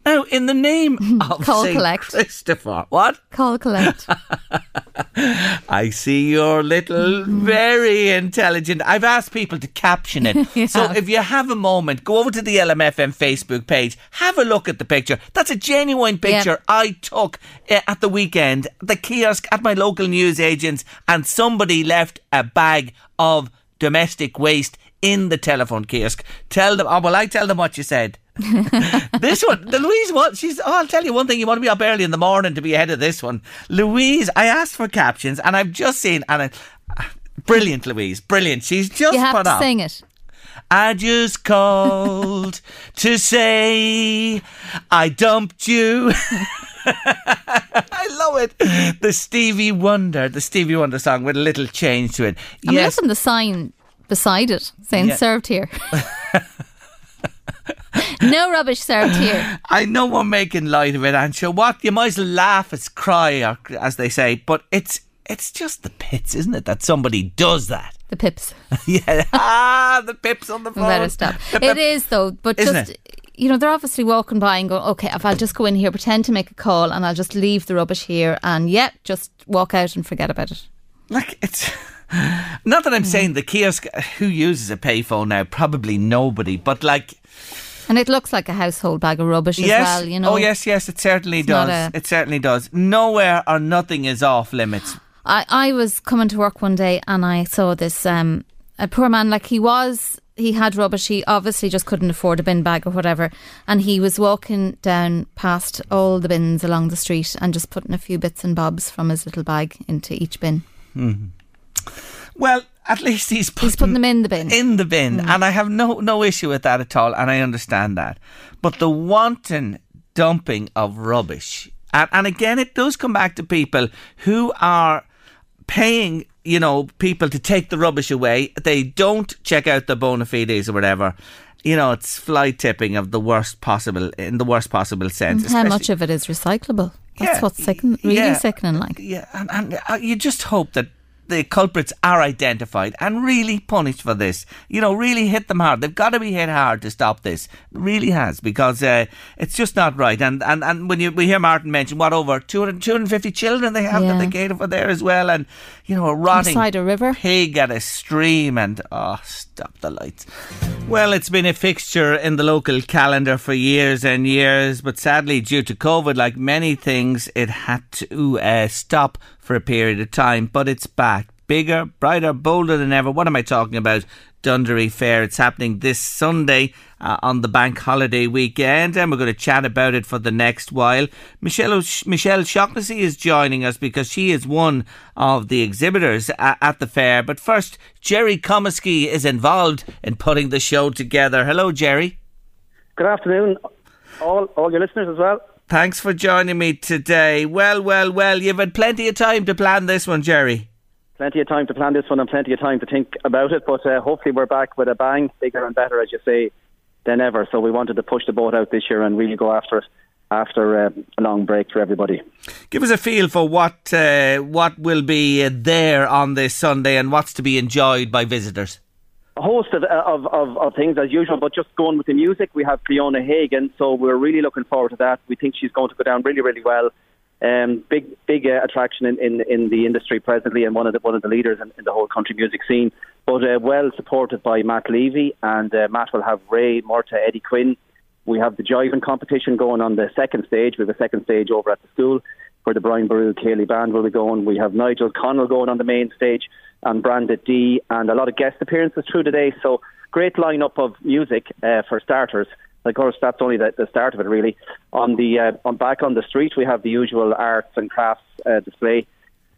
Now, in the name of Call Saint collect. Christopher, what? Call collect. I see you're little, very intelligent. I've asked people to caption it. You so have. if you have a moment, go over to the LMFM Facebook page, have a look at the picture. That's a genuine picture I took uh, at the weekend, at the kiosk at my local newsagents, and somebody left a bag of domestic waste in the telephone kiosk. Tell them, oh, well, I tell them what you said. This one, the Louise what she's oh, I'll tell you one thing, you want to be up early in the morning to be ahead of this one. Louise, I asked for captions and I've just seen and I, brilliant Louise, brilliant. She's just you have put to up. sing it. I just called to say I dumped you. I love it. The Stevie Wonder, the Stevie Wonder song with a little change to it. I mean, yes, listen, the sign beside it saying Yeah. served here. no rubbish served here. I know we're making light of it, and sure, what you might as well laugh as cry, or, as they say, but it's it's just the pits, isn't it? That somebody does that. The pips. yeah. Ah, the pips on the phone. better stop. It is though, but Isn't just it? you know, they're obviously walking by and going, okay, if I'll just go in here, pretend to make a call, and I'll just leave the rubbish here, and yeah, just walk out and forget about it. Like it's not that I'm saying the kiosk who uses a payphone now, probably nobody, but like And it looks like a household bag of rubbish yes, as well. You know. oh yes, yes, it certainly not does. a- It certainly does. Nowhere or nothing is off limits. I, I was coming to work one day and I saw this um a poor man like he was he had rubbish he obviously just couldn't afford a bin bag or whatever and he was walking down past all the bins along the street and just putting a few bits and bobs from his little bag into each bin Well, at least he's putting, he's putting them in the bin in the bin, and I have no no issue with that at all, and I understand that. But the wanton dumping of rubbish, and, and again, it does come back to people who are paying, you know, people to take the rubbish away. They don't check out the bona fides or whatever. You know, it's fly tipping of the worst possible in the worst possible sense. And how much of it is recyclable that's Yeah, what's sicken, really yeah. sickening like Yeah, and, and uh, you just hope that the culprits are identified and really punished for this. You know, really hit them hard. They've got to be hit hard to stop this. It really has because uh, it's just not right. And and, and when you we hear Martin mention what over 200, 250 children they have that Yeah. they cater for there as well, and you know a rotting Beside a river. pig at a stream, and oh, stop the lights. Well, it's been a fixture in the local calendar for years and years, but sadly, due to COVID, like many things, it had to uh, stop for a period of time. But it's back. Bigger, brighter, bolder than ever. What am I talking about? Dunderry Fair. It's happening this Sunday uh, on the bank holiday weekend, and we're going to chat about it for the next while. Michelle O'Sh- Michelle Shaughnessy is joining us because she is one of the exhibitors a- at the fair. But first, Jerry Comiskey is involved in putting the show together. Hello, Jerry. Good afternoon, all all your listeners as well. Thanks for joining me today. Well, well, well, you've had plenty of time to plan this one, Jerry. Plenty of time to plan this one and plenty of time to think about it, but uh, hopefully we're back with a bang, bigger and better, as you say, than ever. So we wanted to push the boat out this year and really go after it after uh, a long break for everybody. Give us a feel for what uh, what will be there on this Sunday and what's to be enjoyed by visitors. A host of, of, of, of things as usual, but just going with the music, we have Cliona Hagan, so we're really looking forward to that. We think she's going to go down really, really well. Um, big, big uh, attraction in, in, in the industry presently, and one of the one of the leaders in, in the whole country music scene. But uh, well supported by Matt Levy, and uh, Matt will have Ray, Morta, Eddie Quinn. We have the jiving competition going on the second stage. We have a second stage over at the school where the Brian Boru Cayley Band will be going. We have Nigel Connell going on the main stage and Brandit D and a lot of guest appearances through today. So great lineup of music uh, for starters. Of course, that's only the, the start of it, really. On the uh, on back on the street, we have the usual arts and crafts uh, display,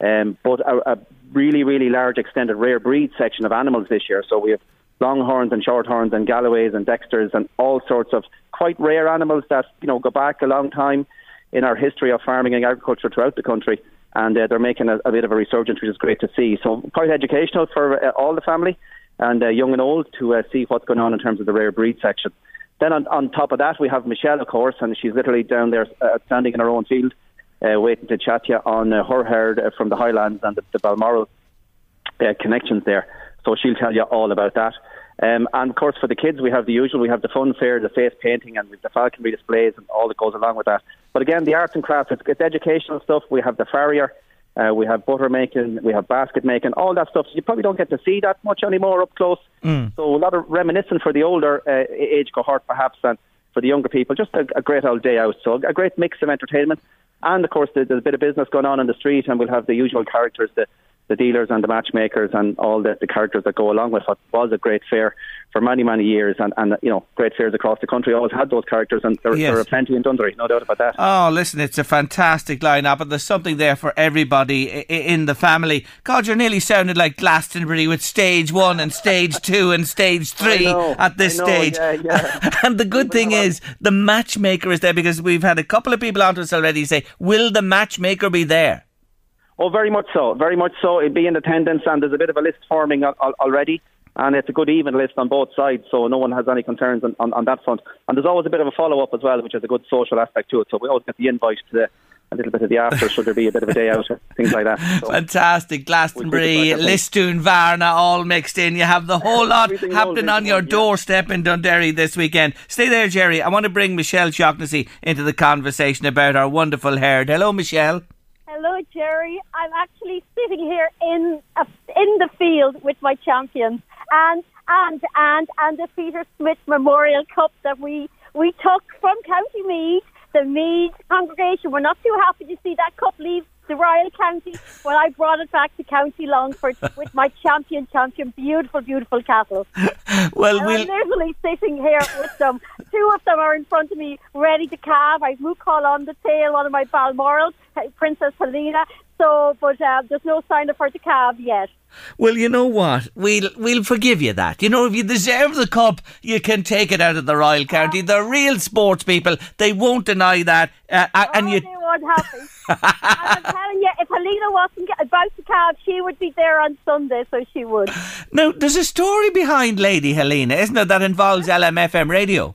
um, but a, a really, really large extended rare breed section of animals this year. So we have longhorns and shorthorns and galloways and dexters and all sorts of quite rare animals that you know go back a long time in our history of farming and agriculture throughout the country. And uh, they're making a, a bit of a resurgence, which is great to see. So quite educational for uh, all the family and uh, young and old to uh, see what's going on in terms of the rare breed section. Then on, on top of that, we have Michelle, of course, and she's literally down there uh, standing in her own field, uh, waiting to chat to you on her herd from the Highlands and the, the Balmoral connections there. So she'll tell you all about that. Um, and of course, for the kids, we have the usual. We have the fun fair, the face painting, and the falconry displays, and all that goes along with that. But again, the arts and crafts, it's, it's educational stuff. We have the farrier, uh, we have butter making, we have basket making, all that stuff. So you probably don't get to see that much anymore up close. So a lot of reminiscent for the older uh, age cohort, perhaps, and for the younger people. Just a, a great old day out. So a great mix of entertainment. And of course, there's a bit of business going on in the street, and we'll have the usual characters, the the dealers and the matchmakers and all the, the characters that go along with what was a great fair for many, many years. And, and you know, great fairs across the country always had those characters, and there, Yes. there are plenty in Dunderry, no doubt about that. Oh, listen, it's a fantastic lineup, and there's something there for everybody i- in the family. God, you're nearly sounded like Glastonbury with stage one and stage two and stage three know, at this know, stage. yeah, yeah. and the good thing is, the matchmaker is there because we've had a couple of people onto us already say, "Will the matchmaker be there?" Oh, very much so. Very much so. It'd be in attendance, and there's a bit of a list forming al- al- already. And it's a good even list on both sides, so no one has any concerns on, on, on that front. And there's always a bit of a follow up as well, which is a good social aspect to it. So we always get the invite to the, a little bit of the after, should there be a bit of a day out, things like that. So Fantastic. Glastonbury, Lisdoonvarna, all mixed in. You have the whole lot happening on your doorstep in Dunderry this weekend. Stay there, Jerry. I want to bring Michelle Shaughnessy into the conversation about our wonderful herd. Hello, Michelle. Hello, Jerry. I'm actually sitting here in a, in the field with my champions, and and and and the Peter Smith Memorial Cup that we we took from County Meath. The Meath congregation were not too happy to see that cup leave the Royal County when I brought it back to County Longford with my champion, champion, beautiful, beautiful cattle. Well, we'll. I'm literally sitting here with them. Two of them are in front of me, ready to calve. I've Mukal on the tail, one of my Balmoral, Princess Helena. So, but uh, there's no sign of her to calve yet. Well, you know what? We'll we'll forgive you that. You know, if you deserve the cup, you can take it out of the Royal County. They're real sports people. They won't deny that. Uh, uh, and oh, you, happy. and I'm telling you, if Helena wasn't about to calve, she would be there on Sunday, so she would. now there's a story behind Lady Helena, isn't there? That involves LMFM radio.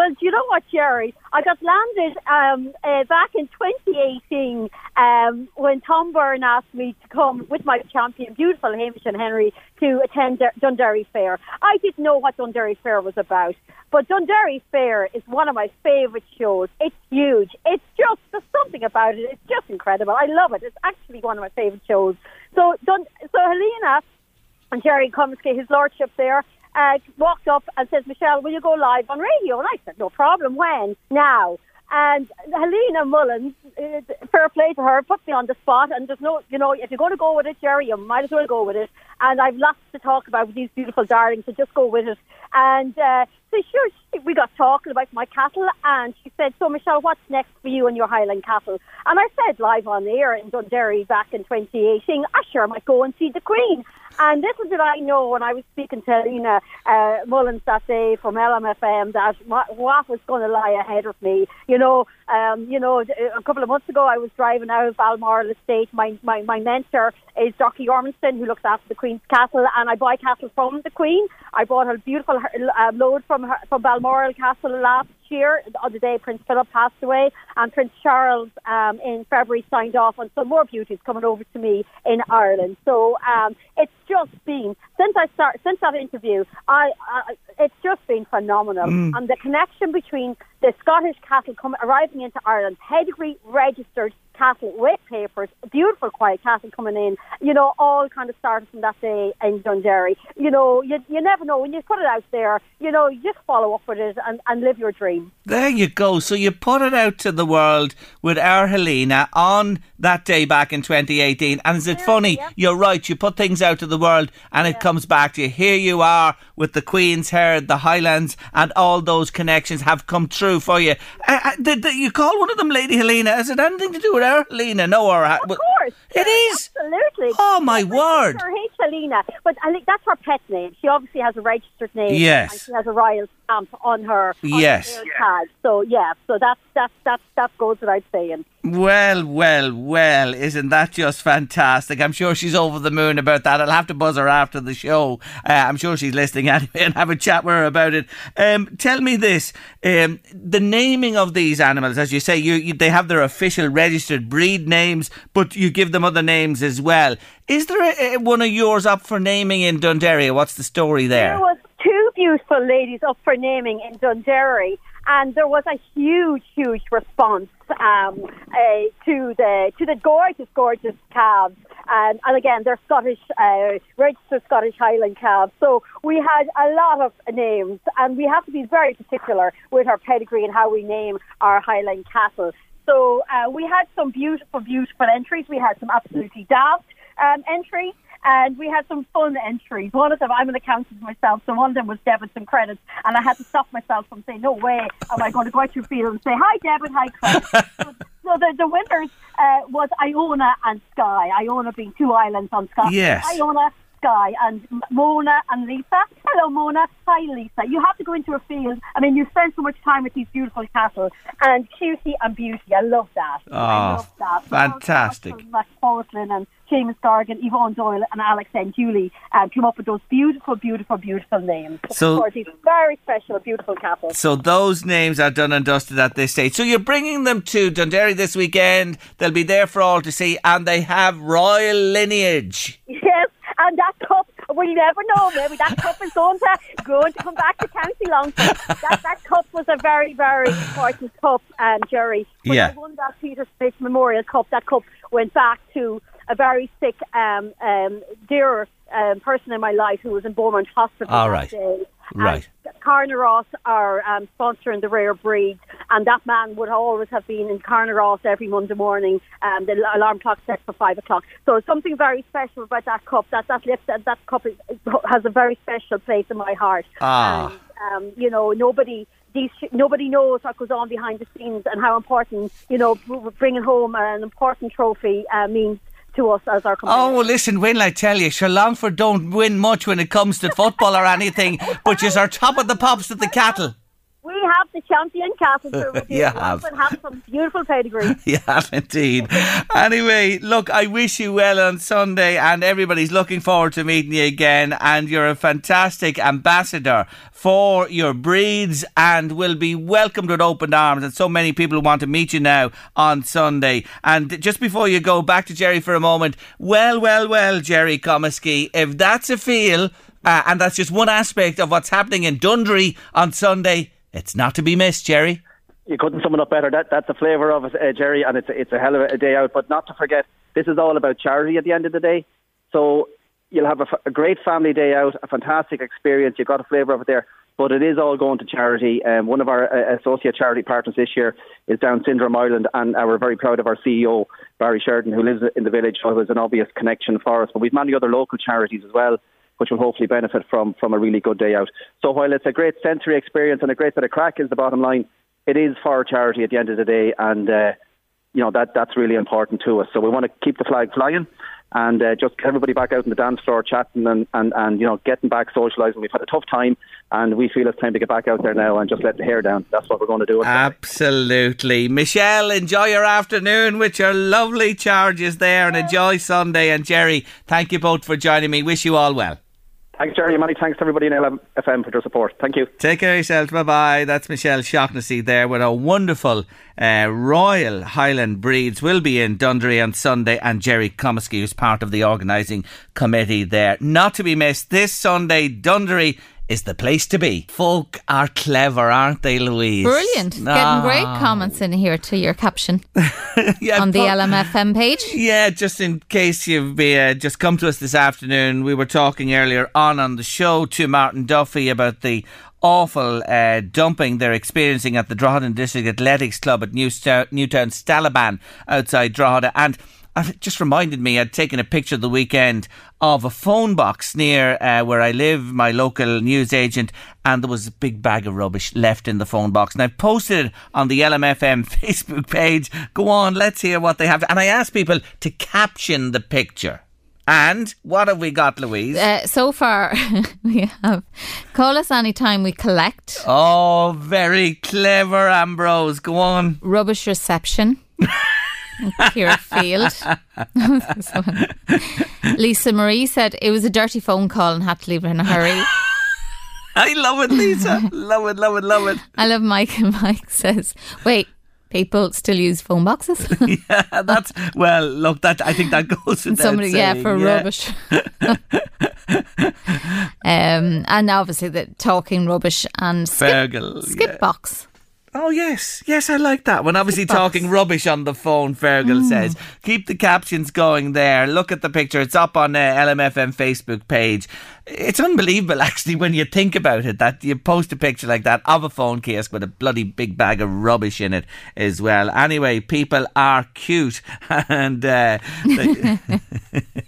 Well, do you know what, Jerry? I got landed um, uh, back in 2018 um, when Tom Byrne asked me to come with my champion, beautiful Hamish and Henry, to attend Dunderry Fair. I didn't know what Dunderry Fair was about, but Dunderry Fair is one of my favourite shows. It's huge. It's just there's something about it. It's just incredible. I love it. It's actually one of my favourite shows. So, Dun- so Helena and Jerry Comiskey, his lordship there, uh, walked up and says, Michelle, will you go live on radio? And I said, no problem. When? Now. And Helena Mullins, uh, fair play to her, put me on the spot. And there's no, you know, if you're going to go with it, Jerry, you might as well go with it. And I've lots to talk about with these beautiful darlings, so just go with it. And uh, so sure, she, we got talking about my cattle, and she said, "So Michelle, what's next for you and your Highland cattle?" And I said live on the air in Dunderry back in 2018, I sure might go and see the Queen. And little did I know when I was speaking to Lena uh, Mullins that day from LMFM that what, what was going to lie ahead of me. You know, um, you know, a couple of months ago I was driving out of Balmoral Estate. My, my, my mentor is Docky Ormston, who looks after the Queen's cattle, and I buy cattle from the Queen. I bought a beautiful uh, load from her, from Balmoral Castle last year, the other day Prince Philip passed away, and Prince Charles um, in February signed off on some more beauties coming over to me in Ireland. So um, it's just been since I start since that interview, I, I it's just been phenomenal, and the connection between the Scottish cattle coming arriving into Ireland, pedigree registered cattle with papers, beautiful quiet cattle coming in, you know, all kind of started from that day in Dunderry. You know, you, you never know when you put it out there, you know, you just follow up with it and, and live your dream. There you go. So you put it out to the world with our Helena on that day back in 2018. And is it funny? yeah. You're right. You put things out to the world and it comes back to you. Here you are with the Queen's Herd, the Highlands, and all those connections have come true for you. Uh, uh, did, did you call one of them Lady Helena? Has it anything to do with our Helena? No, or Of course. It is. Absolutely. Oh, my word. Her H. Helena, but I think that's her pet name. She obviously has a registered name. Yes. And she has a royal stamp on her. on Yes. tail tag. So yeah, so that's that's that's that goes without saying. Well, well, well, isn't that just fantastic? I'm sure she's over the moon about that. I'll have to buzz her after the show. Uh, I'm sure she's listening anyway and have a chat with her about it. Um, tell me this um, the naming of these animals, as you say, you, you, they have their official registered breed names, but you give them other names as well. Is there a, one of yours up for naming in Dunderry? What's the story there? There was two beautiful ladies up for naming in Dunderry, and there was a huge, huge response um, uh, to the to the gorgeous, gorgeous calves. And, and again, they're Scottish, uh, registered Scottish Highland calves. So we had a lot of names, and we have to be very particular with our pedigree and how we name our Highland cattle. So uh, we had some beautiful, beautiful entries. We had some absolutely daft um, entries. And we had some fun entries. One of them, I'm an accountant myself, so one of them was debits and credits. And I had to stop myself from saying, no way am I going to go out your field and say, hi, debit, hi, credit. so, so the, the winners uh, was Iona and Skye. Iona being two islands on Scotland. Yes. Iona Guy and Mona and Lisa. Hello, Mona. Hi, Lisa. You have to go into a field. I mean, you spend so much time with these beautiful cattle and cutie and beauty. I love that. I Oh, love that. fantastic. Matt Portland and James Dorgan, Yvonne Doyle, and Alex and Julie uh, came up with those beautiful, beautiful, beautiful names. So- for these very special, beautiful cattle. So those names are done and dusted at this stage. So you're bringing them to Dunderry this weekend. They'll be there for all to see, and they have royal lineage. Yes, and that cup, well, you never know, maybe that cup is going to, going to come back to County Longford. That, that cup was a very, very important cup, um, Jerry. When Yeah. I won that Peter Smith Memorial Cup, that cup went back to a very sick, um, um, dear um, person in my life who was in Beaumont Hospital All that day. Right. And Carnaross are um, sponsoring the rare breed, and that man would always have been in Carnaross every Monday morning. Um, the alarm clock set for five o'clock. So something very special about that cup. That that lift, that, that cup is, has a very special place in my heart. Ah. And, um, you know, nobody. These, nobody knows what goes on behind the scenes and how important, you know, bringing home an important trophy uh, means to us as our company. Oh, listen, when I tell you, sure, Longford don't win much when it comes to football or anything, but you are top of the pops of the cattle. We have the champion cattle service You have. We have some beautiful pedigree. You have indeed. Anyway, look, I wish you well on Sunday, and everybody's looking forward to meeting you again. And you're a fantastic ambassador for your breeds, and will be welcomed with open arms. And so many people want to meet you now on Sunday. And just before you go back to Jerry for a moment, well, well, well, Jerry Comiskey, if that's a feel, uh, and that's just one aspect of what's happening in Dunderry on Sunday, it's not to be missed, Jerry. you couldn't sum it up better. That that's the flavour of it, uh, Jerry, and it's a, it's a hell of a day out. But not to forget, this is all about charity at the end of the day. So you'll have a, f- a great family day out, a fantastic experience. You've got a flavour of it there. But it is all going to charity. Um, one of our uh, associate charity partners this year is Down Syndrome Ireland, and uh, we're very proud of our CEO, Barry Sheridan, who lives in the village, who is an obvious connection for us. But we've many other local charities as well, which will hopefully benefit from, from a really good day out. So while it's a great sensory experience and a great bit of crack is the bottom line, it is for charity at the end of the day, and uh, you know that that's really important to us. So we want to keep the flag flying, and uh, just everybody back out in the dance floor, chatting and, and, and you know getting back socialising. We've had a tough time, and we feel it's time to get back out there now and just let the hair down. That's what we're going to do. Absolutely. Michelle, enjoy your afternoon with your lovely charges there and enjoy Sunday. And Jerry, thank you both for joining me. Wish you all well. Thanks, Jerry. Many thanks to everybody in LFM for their support. Thank you. Take care yourselves. Bye bye. That's Michelle Shaughnessy there with a wonderful uh, Royal Highland Breeds. Will be in Dunderry on Sunday, and Jerry Comiskey, who's part of the organising committee there. Not to be missed this Sunday, Dunderry is the place to be. Folk are clever, aren't they, Louise? Brilliant. Getting great comments in here to your caption Yeah, on the LMFM page. Yeah, just in case you've uh, just come to us this afternoon, we were talking earlier on on the show to Martin Duffy about the awful uh, dumping they're experiencing at the Drogheda District Athletics Club at Newtown, Newtown Stalaban outside Drogheda. And it just reminded me, I'd taken a picture the weekend of a phone box near uh, where I live, my local news agent, and there was a big bag of rubbish left in the phone box. And I've posted it on the LMFM Facebook page. Go on, let's hear what they have. And I asked people to caption the picture. And what have we got, Louise? Uh, so far, we have call us anytime we collect oh, very clever, Ambrose. Go on. rubbish reception. Kira Field. Lisa Marie said it was a dirty phone call and had to leave it in a hurry. I love it, Lisa. love it, love it, love it. I love Mike and Mike says, wait, people still use phone boxes? Yeah, that's well. Look, that I think that goes without Somebody, yeah, saying, for rubbish. um, and obviously the talking rubbish and skip, Fergal, skip yeah. box. Oh yes, yes, I like that. When obviously talking rubbish on the phone, Fergal says, keep the captions going there. Look at the picture; it's up on the uh, LMFM Facebook page. It's unbelievable, actually, when you think about it, that you post a picture like that of a phone kiosk with a bloody big bag of rubbish in it as well. Anyway, people are cute, and uh, they,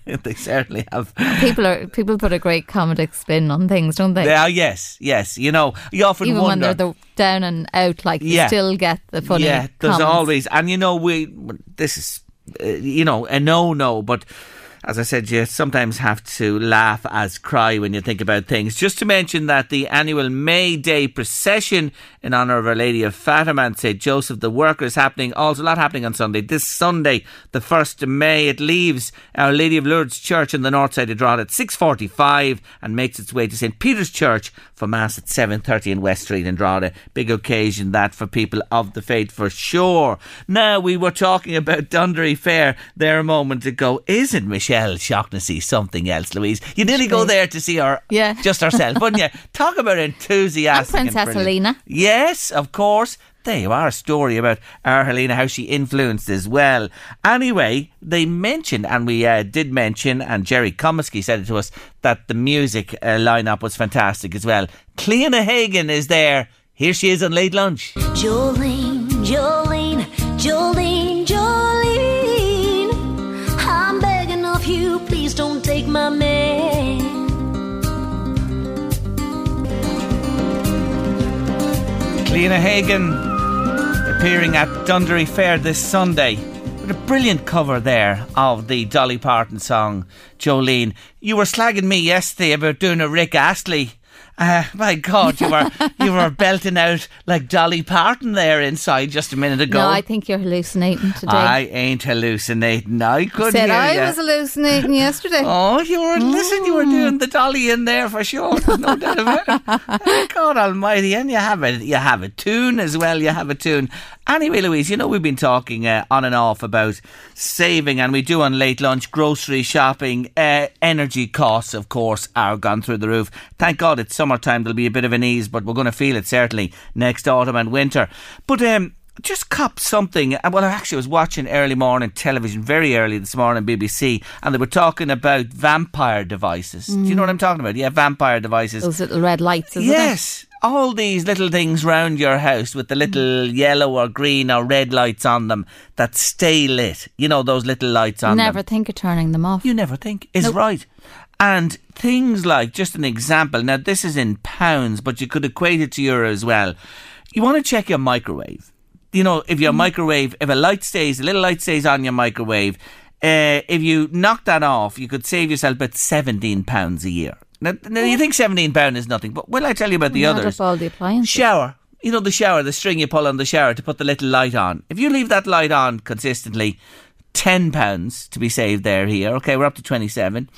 they certainly have. People are people put a great comedic spin on things, don't they? Are, yes, yes. You know, you often Even when they're the down and out, like Yeah. you still get the funny. Yeah, there's comments. always, and you know, we this is, uh, you know, a no no, but as I said, you sometimes have to laugh as cry when you think about things. Just to mention that the annual May Day procession in honour of Our Lady of Fatima and St. Joseph the Worker is happening. Also, a lot happening on Sunday. This Sunday, the 1st of May, it leaves Our Lady of Lourdes Church in the north side of Drogheda at 6.45 and makes its way to St. Peter's Church for Mass at 7.30 in West Street in Drogheda. Big occasion that for people of the faith for sure. Now, we were talking about Dunderry Fair there a moment ago. Isn't Michelle Shaughnessy something else, Louise? You nearly go there to see her Yeah. just herself, wouldn't you? Talk about enthusiastic. And Princess. Helena. Yes, of course. There you are, a story about our Helena, how she influenced as well. Anyway, they mentioned, and we uh, did mention, and Jerry Comiskey said it to us, that the music uh, lineup was fantastic as well. Cliona Hagan is there. Here she is on Late Lunch. Jolene, Jolene, Jolene. Cliona Hagan appearing at Dunderry Fair this Sunday with a brilliant cover there of the Dolly Parton song Jolene. You were slagging me yesterday about doing a Rick Astley. Uh, my God, you were you were belting out like Dolly Parton there inside just a minute ago. No, I think you're hallucinating today. I ain't hallucinating. I couldn't said I ya. was hallucinating yesterday. Oh, you were listen. You were doing the dolly in there for sure. There's no doubt about it. God Almighty, and you have a you have a tune as well. You have a tune. Anyway, Louise, you know we've been talking uh, on and off about saving, and we do on late lunch, grocery shopping, uh, energy costs. Of course, are gone through the roof. Thank God it's summertime. There'll be a bit of an ease, but we're going to feel it certainly next autumn and winter. But um, just cop something. uh, Well, I actually was watching early morning television very early this morning, BBC, and they were talking about vampire devices. Do you know what I'm talking about? Yeah, vampire devices. Those little red lights, yes. All these little things round your house with the little yellow or green or red lights on them that stay lit. You know, those little lights it? on them. Never think of turning them off. You never think is Nope. right. And things like, just an example, now this is in pounds, but you could equate it to euro as well. You want to check your microwave. You know, if Mm. your microwave, if a light stays, a little light stays on your microwave, uh, if you knock that off, you could save yourself about £17 a year. Now, now you think £17 is nothing, but will I tell you about the Not others? all the appliances. Shower. You know the shower, the string you pull on the shower to put the little light on. If you leave that light on consistently, ten pounds to be saved there here. Okay, we're up to twenty seven.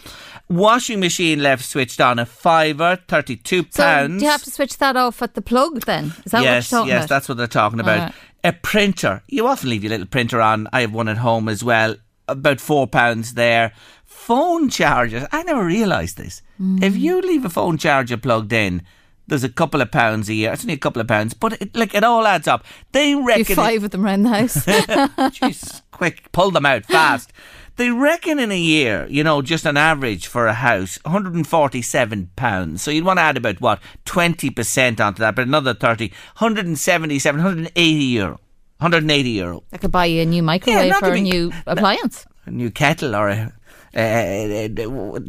Washing machine left switched on a fiver, thirty two So pounds. do you have to switch that off at the plug then? Is that yes, what you're talking yes, about? that's what they're talking about. Alright. A printer. You often leave your little printer on. I have one at home as well. About four pounds there. Phone chargers. I never realised this. Mm. If you leave a phone charger plugged in, there's a couple of pounds a year. It's only a couple of pounds, but it, like it all adds up. They reckon. five of them around the house. Jesus, quick, pull them out fast. They reckon in a year, you know, just on average for a house, 147 pounds. So you'd want to add about what 20% onto that, but another 30, 177, 180 euro, 180 euro. I could buy you a new microwave to or a new appliance. A new kettle or a. a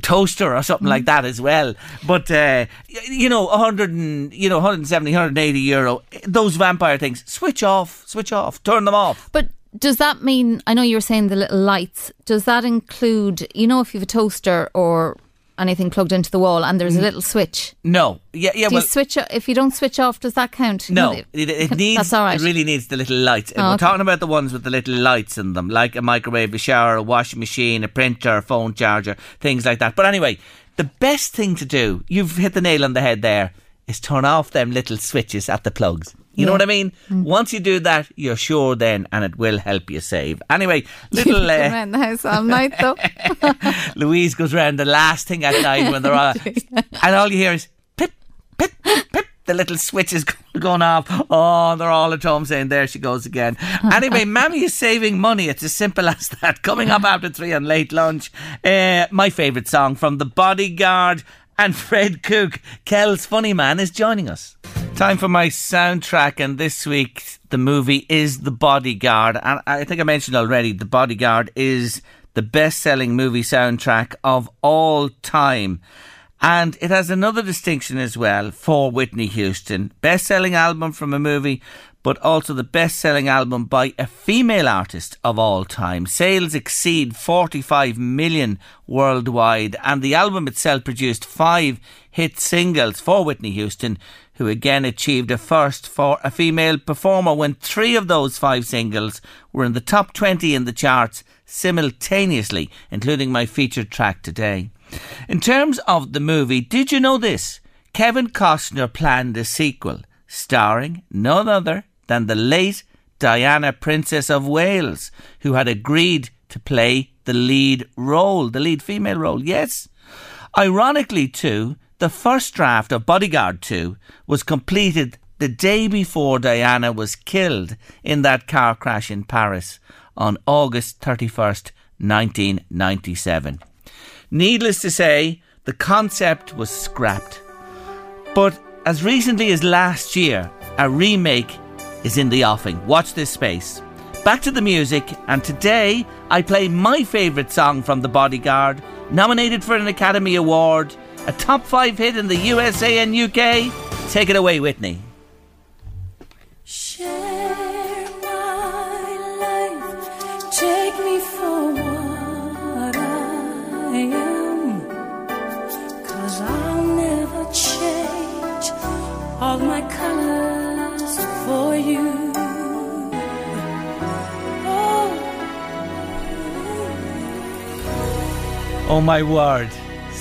toaster or something like that as well, but uh, you know, 100 and you know, 170, 180 euro. Those vampire things, switch off, switch off, turn them off. But does that mean? I know you were saying the little lights. Does that include? You know, if you have a toaster or anything plugged into the wall and there's a mm. little switch. No, yeah, yeah. do well, you switch? If you don't switch off, does that count? No, it, it can- needs. That's all right. It really needs the little lights. Oh, We're okay. talking about the ones with the little lights in them, like a microwave, a shower, a washing machine, a printer, a phone charger, things like that. But anyway, the best thing to do, you've hit the nail on the head there, is turn off them little switches at the plugs. You know what I mean? Mm. Once you do that, you're sure then, and it will help you save. Anyway, little uh, around the house all night though. Louise goes round the last thing at night when they're all, and all you hear is pip, pip, pip. The little switch is going off. Oh, they're all at home saying, "There she goes again." Anyway, Mammy is saving money. It's as simple as that. Coming up after three on late lunch, uh, my favourite song from The Bodyguard and Fred Cook. Kel's funny man is joining us. Time for my soundtrack, and this week the movie is The Bodyguard. And I think I mentioned already, The Bodyguard is the best selling movie soundtrack of all time. And it has another distinction as well for Whitney Houston. Best selling album from a movie, but also the best selling album by a female artist of all time. Sales exceed 45 million worldwide, and the album itself produced five hit singles for Whitney Houston, who again achieved a first for a female performer when three of those five singles were in the top 20 in the charts simultaneously, including my featured track today. In terms of the movie, did you know this? Kevin Costner planned a sequel starring none other than the late Diana, Princess of Wales, who had agreed to play the lead role, the lead female role. Yes. Ironically, too, the first draft of Bodyguard 2 was completed the day before Diana was killed in that car crash in Paris on August 31st, 1997. Needless to say, the concept was scrapped. But as recently as last year, a remake is in the offing. Watch this space. Back to the music, and today I play my favourite song from The Bodyguard, nominated for an Academy Award, a top five hit in the USA and UK. Take it away, Whitney. Share my life, take me for what I am. Cause I'll never change all my colors for you. Oh, oh my word.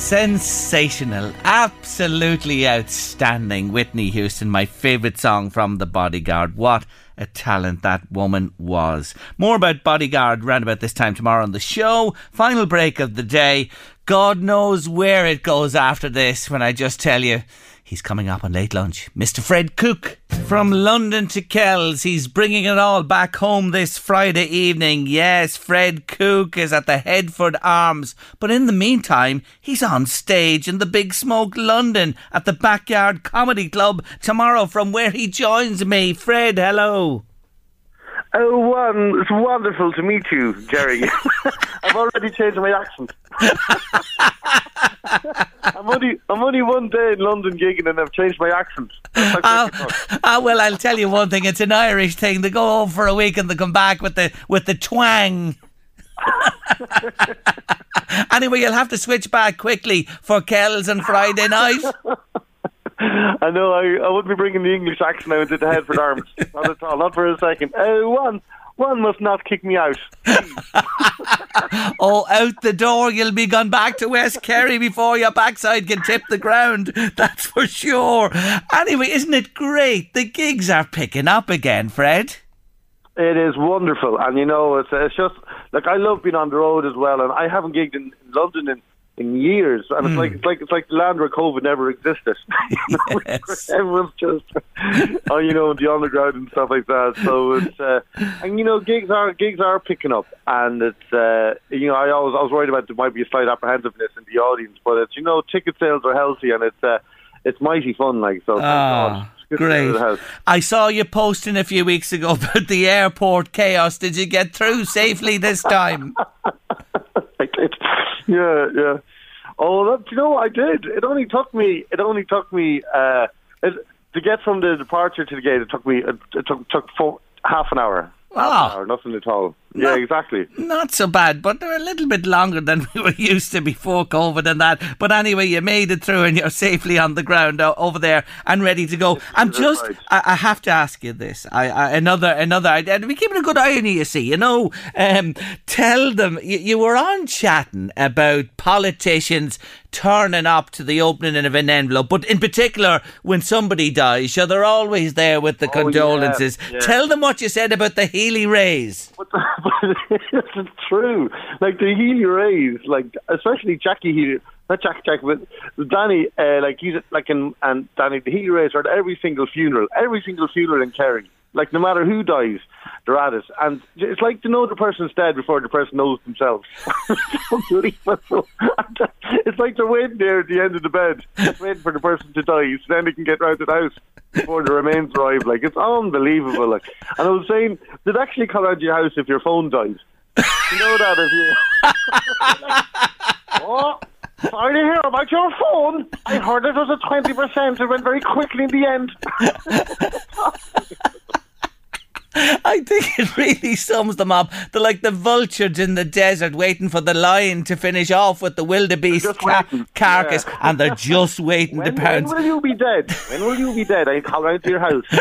Sensational. Absolutely outstanding. Whitney Houston, my favourite song from The Bodyguard. What a talent that woman was. More about Bodyguard round about this time tomorrow on the show. Final break of the day. God knows where it goes after this when I just tell you he's coming up on late lunch. Mr. Fred Cook from London to Kells. He's bringing it all back home this Friday evening. Yes, Fred Cook is at the Headford Arms. But in the meantime, he's on stage in the Big Smoke London at the Backyard Comedy Club tomorrow from where he joins me. Fred, hello. Oh, one, it's wonderful to meet you, Jerry. I've already changed my accent. I'm only I'm only one day in London gigging and I've changed my accent. That's how quick it was. Ah, well, I'll tell you one thing. It's an Irish thing. They go home for a week and they come back with the with the twang. anyway, you'll have to switch back quickly for Kells on Friday night. I know I, I wouldn't be bringing the English accent out into the Headford Arms. Not at all. Not for a second. Uh, one one must not kick me out. Oh, out the door, you'll be gone back to West Kerry before your backside can tip the ground. That's for sure. Anyway, isn't it great? The gigs are picking up again, Fred. It is wonderful, and you know, it's, it's just like I love being on the road as well, and I haven't gigged in London in, in years, and it's like it's like it's like the land where COVID never existed. Yes. Everyone's just, oh, you know, the underground and stuff like that. So it's, uh, and you know, gigs are gigs are picking up, and it's, uh, you know, I always I was worried about there might be a slight apprehensiveness in the audience, but it's, you know, ticket sales are healthy, and it's, uh, it's mighty fun, like so. thank Ah, good great. see it has. I saw you posting a few weeks ago about the airport chaos. Did you get through safely this time? I did. Yeah, yeah. Oh, that, you know, what I did. It only took me. It only took me uh, it, to get from the departure to the gate. It took me. It, it took took four, half an hour. Half Ah. an hour, nothing at all. Yeah, exactly. Not so bad, but they're a little bit longer than we were used to before COVID and that. But anyway, you made it through and you're safely on the ground o- over there and ready to go. I'm just, right. I, I have to ask you this. I, I another, another, and we keeping a good eye on you, you see. You know, um, tell them you, you were on chatting about politicians turning up to the opening of an envelope, but in particular when somebody dies, so they're always there with the Oh, condolences. yeah. Tell them what you said about the Healy-Raes. But, but it's true. Like the Healy-Raes, like especially Jackie Healy, not Jack Jack, but Danny. Uh, like he's like in, and Danny. The Healy-Raes are at every single funeral, every single funeral in Kerry. Like no matter who dies, they're at it, and it's like to know the person's dead before the person knows themselves. it's like they're waiting there at the end of the bed, waiting for the person to die, so then they can get round to the house before the remains arrive. Like it's unbelievable. Like, and I was saying, they'd actually come out to your house if your phone dies. You know that if you. oh, sorry to hear about your phone. I heard it was at twenty percent. It went very quickly in the end. I think it really sums them up. They're like the vultures in the desert waiting for the lion to finish off with the wildebeest ca- carcass, Yeah. and they're just waiting When, to when will you be dead? When will you be dead? I call around to your house.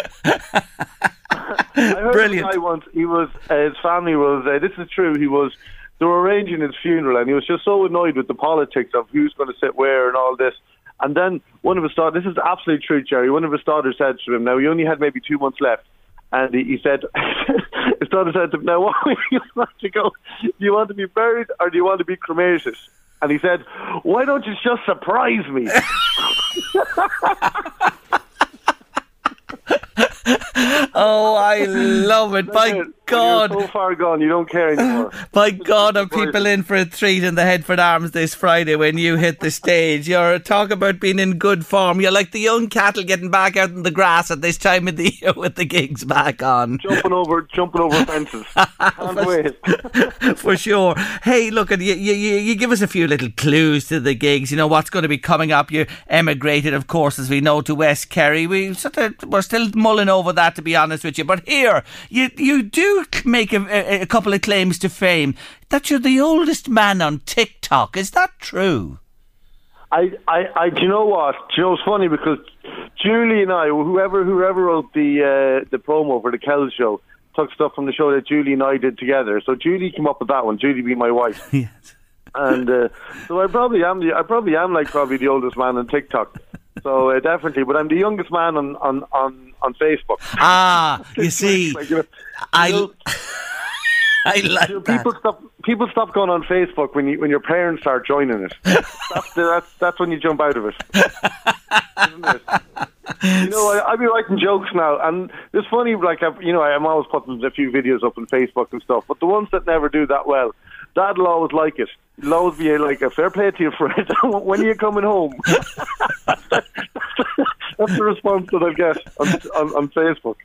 I heard Brilliant. guy once. He was uh, his family was. Uh, this is true. He was. They were arranging his funeral, and he was just so annoyed with the politics of who's going to sit where and all this. And then one of his daughters. This is absolute truth, Jerry. One of his daughters said to him, "Now he only had maybe two months left." And he, he said, his daughter said to him, now what do you want to go? Do you want to be buried or do you want to be cremated? And he said, why don't you just surprise me? Oh, I love it. By You're God. so far gone, you don't care anymore. By God, are people in for a treat in the Headford Arms this Friday when you hit the stage? You're talk about being in good form. You're like the young cattle getting back out in the grass at this time of the year with the gigs back on. jumping over, jumping over fences. Wait. For sure. Hey, look, you, you, you you give us a few little clues to the gigs. You know what's going to be coming up. You emigrated, of course, as we know, to West Kerry. We sort of, we're still mulling over that, to be honest with you. But here, you you do make a, a, couple of claims to fame that you're the oldest man on TikTok. Is that true? I, I, I, do you know what? Do you know it's funny because Julie and I, whoever, whoever wrote the uh, the promo for the Kells show, took stuff from the show that Julie and I did together. So Julie came up with that one. Julie being my wife. Yes. and uh, so I probably am the I probably am like probably the oldest man on TikTok. So uh, definitely, but I'm the youngest man on on on, on Facebook. Ah, you see, Like, you know, I you know, I like you know, that. people stop people stop going on Facebook when you when your parents start joining it. that's, that's that's when you jump out of it. It? You know, I, I be writing jokes now, and it's funny. Like, I've, you know, I'm always putting a few videos up on Facebook and stuff. But the ones that never do that well, Dad'll always like it. He'll always be like, "A fair play to you, Fred. when are you coming home?" That's the response that I get on, on, on Facebook.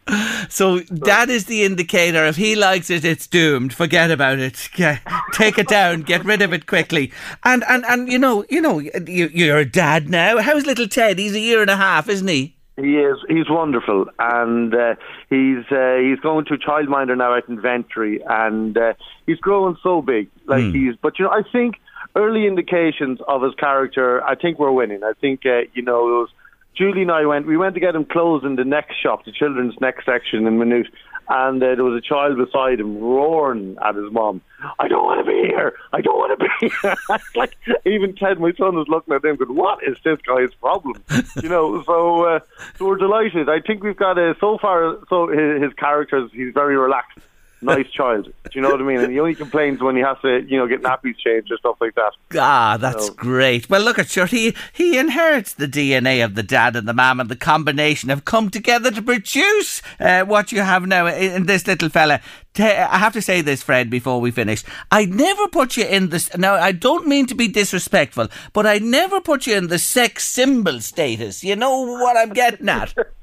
So that is the indicator. If he likes it, it's doomed. Forget about it. Take it down. Get rid of it quickly. And and and you know, you know, you, you're a dad now. How's little Ted? He's a year and a half, isn't he? He is. He's wonderful, and uh, he's uh, he's going to a childminder now at Inventory, and uh, he's growing so big. Like he's, but you know, I think early indications of his character. I think we're winning. I think uh, you know, it was Julie and I went. We went to get him clothes in the next shop, the children's next section in Minute, and uh, there was a child beside him roaring at his mom. I don't want to be here. I don't want to be here. like even Ted, my son, was looking at him, going, "What is this guy's problem?" you know. So, uh, so we're delighted. I think we've got a so far. So his, his characters, he's very relaxed, nice child. Do you know what I mean? And he only complains when he has to, you know, get nappies changed or stuff like that. Ah, that's No. great. Well, look at sure he he inherits the DNA of the dad and the mum, and the combination have come together to produce uh, what you have now in, in this little fella. Te- I have to say this, Fred, before we finish. I'd never put you in this. Now, I don't mean to be disrespectful, but I never put you in the sex symbol status. You know what I'm getting at?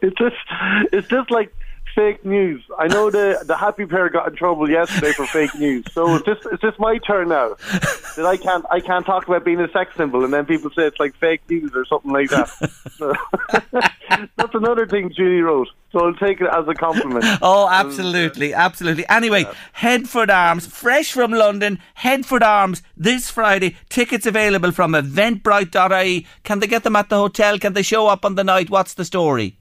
it's just, it's just like fake news. I know the the happy pair got in trouble yesterday for fake news. So it's just, it's just my turn now. That I can't, I can't talk about being a sex symbol, and then people say it's like fake news or something like that. So, that's another thing Julie wrote. So I'll take it as a compliment. Oh, absolutely, absolutely. Anyway, Headford Arms, fresh from London, Headford Arms this Friday. Tickets available from eventbrite.ie. Can they get them at the hotel? Can they show up on the night? What's the story?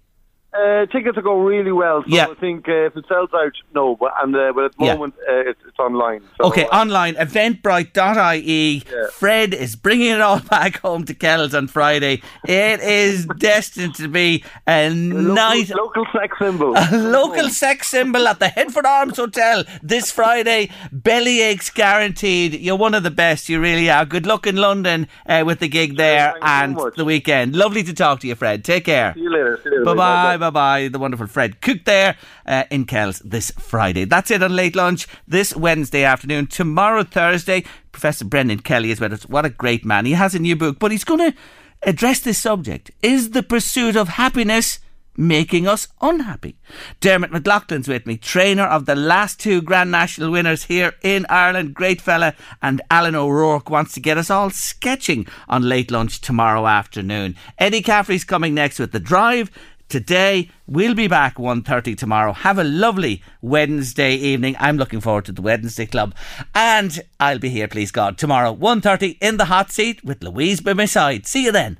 Uh, tickets are going really well. So Yeah. I think uh, if it sells out, no. But and uh, but at the Yeah. moment uh, it's, it's online. So, Okay, uh, online, eventbrite.ie. Yeah. Fred is bringing it all back home to Kells on Friday. It is destined to be a local, night. local sex symbol. A local sex symbol at the Headford Arms Hotel this Friday. Belly aches guaranteed. You're one of the best. You really are. Good luck in London uh, with the gig there you so and the weekend. Lovely to talk to you, Fred. Take care. See you later. See you later. Bye bye, Bye. The wonderful Fred Cooke there uh, in Kells this Friday. That's it on Late Lunch this Wednesday afternoon. Tomorrow, Thursday, Professor Brendan Kelly is with us. What a great man. He has a new book, but he's going to address this subject. Is the pursuit of happiness making us unhappy? Dermot McLoughlin's with me, trainer of the last two Grand National winners here in Ireland. Great fella. And Alan O'Rourke wants to get us all sketching on Late Lunch tomorrow afternoon. Eddie Caffrey's coming next with The Drive. Today. We'll be back 1.30 tomorrow. Have a lovely Wednesday evening. I'm looking forward to the Wednesday Club. And I'll be here, please God, tomorrow 1.30 in the hot seat with Louise by my side. See you then.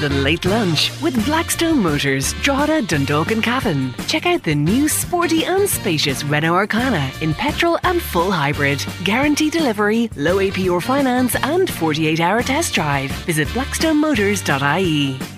The Late Lunch with Blackstone Motors, Drogheda, Dundalk and Cavan. Check out the new sporty and spacious Renault Arkana in petrol and full hybrid. Guarantee delivery, low APR finance and 48 hour test drive. Visit blackstonemotors.ie.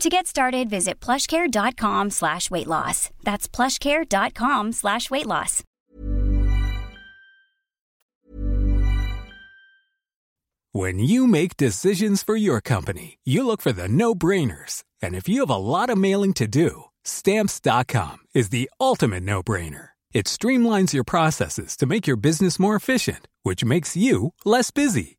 To get started, visit plushcare.com slash weight loss. That's plushcare.com slash weight loss. When you make decisions for your company, you look for the no-brainers. And if you have a lot of mailing to do, stamps.com is the ultimate no-brainer. It streamlines your processes to make your business more efficient, which makes you less busy.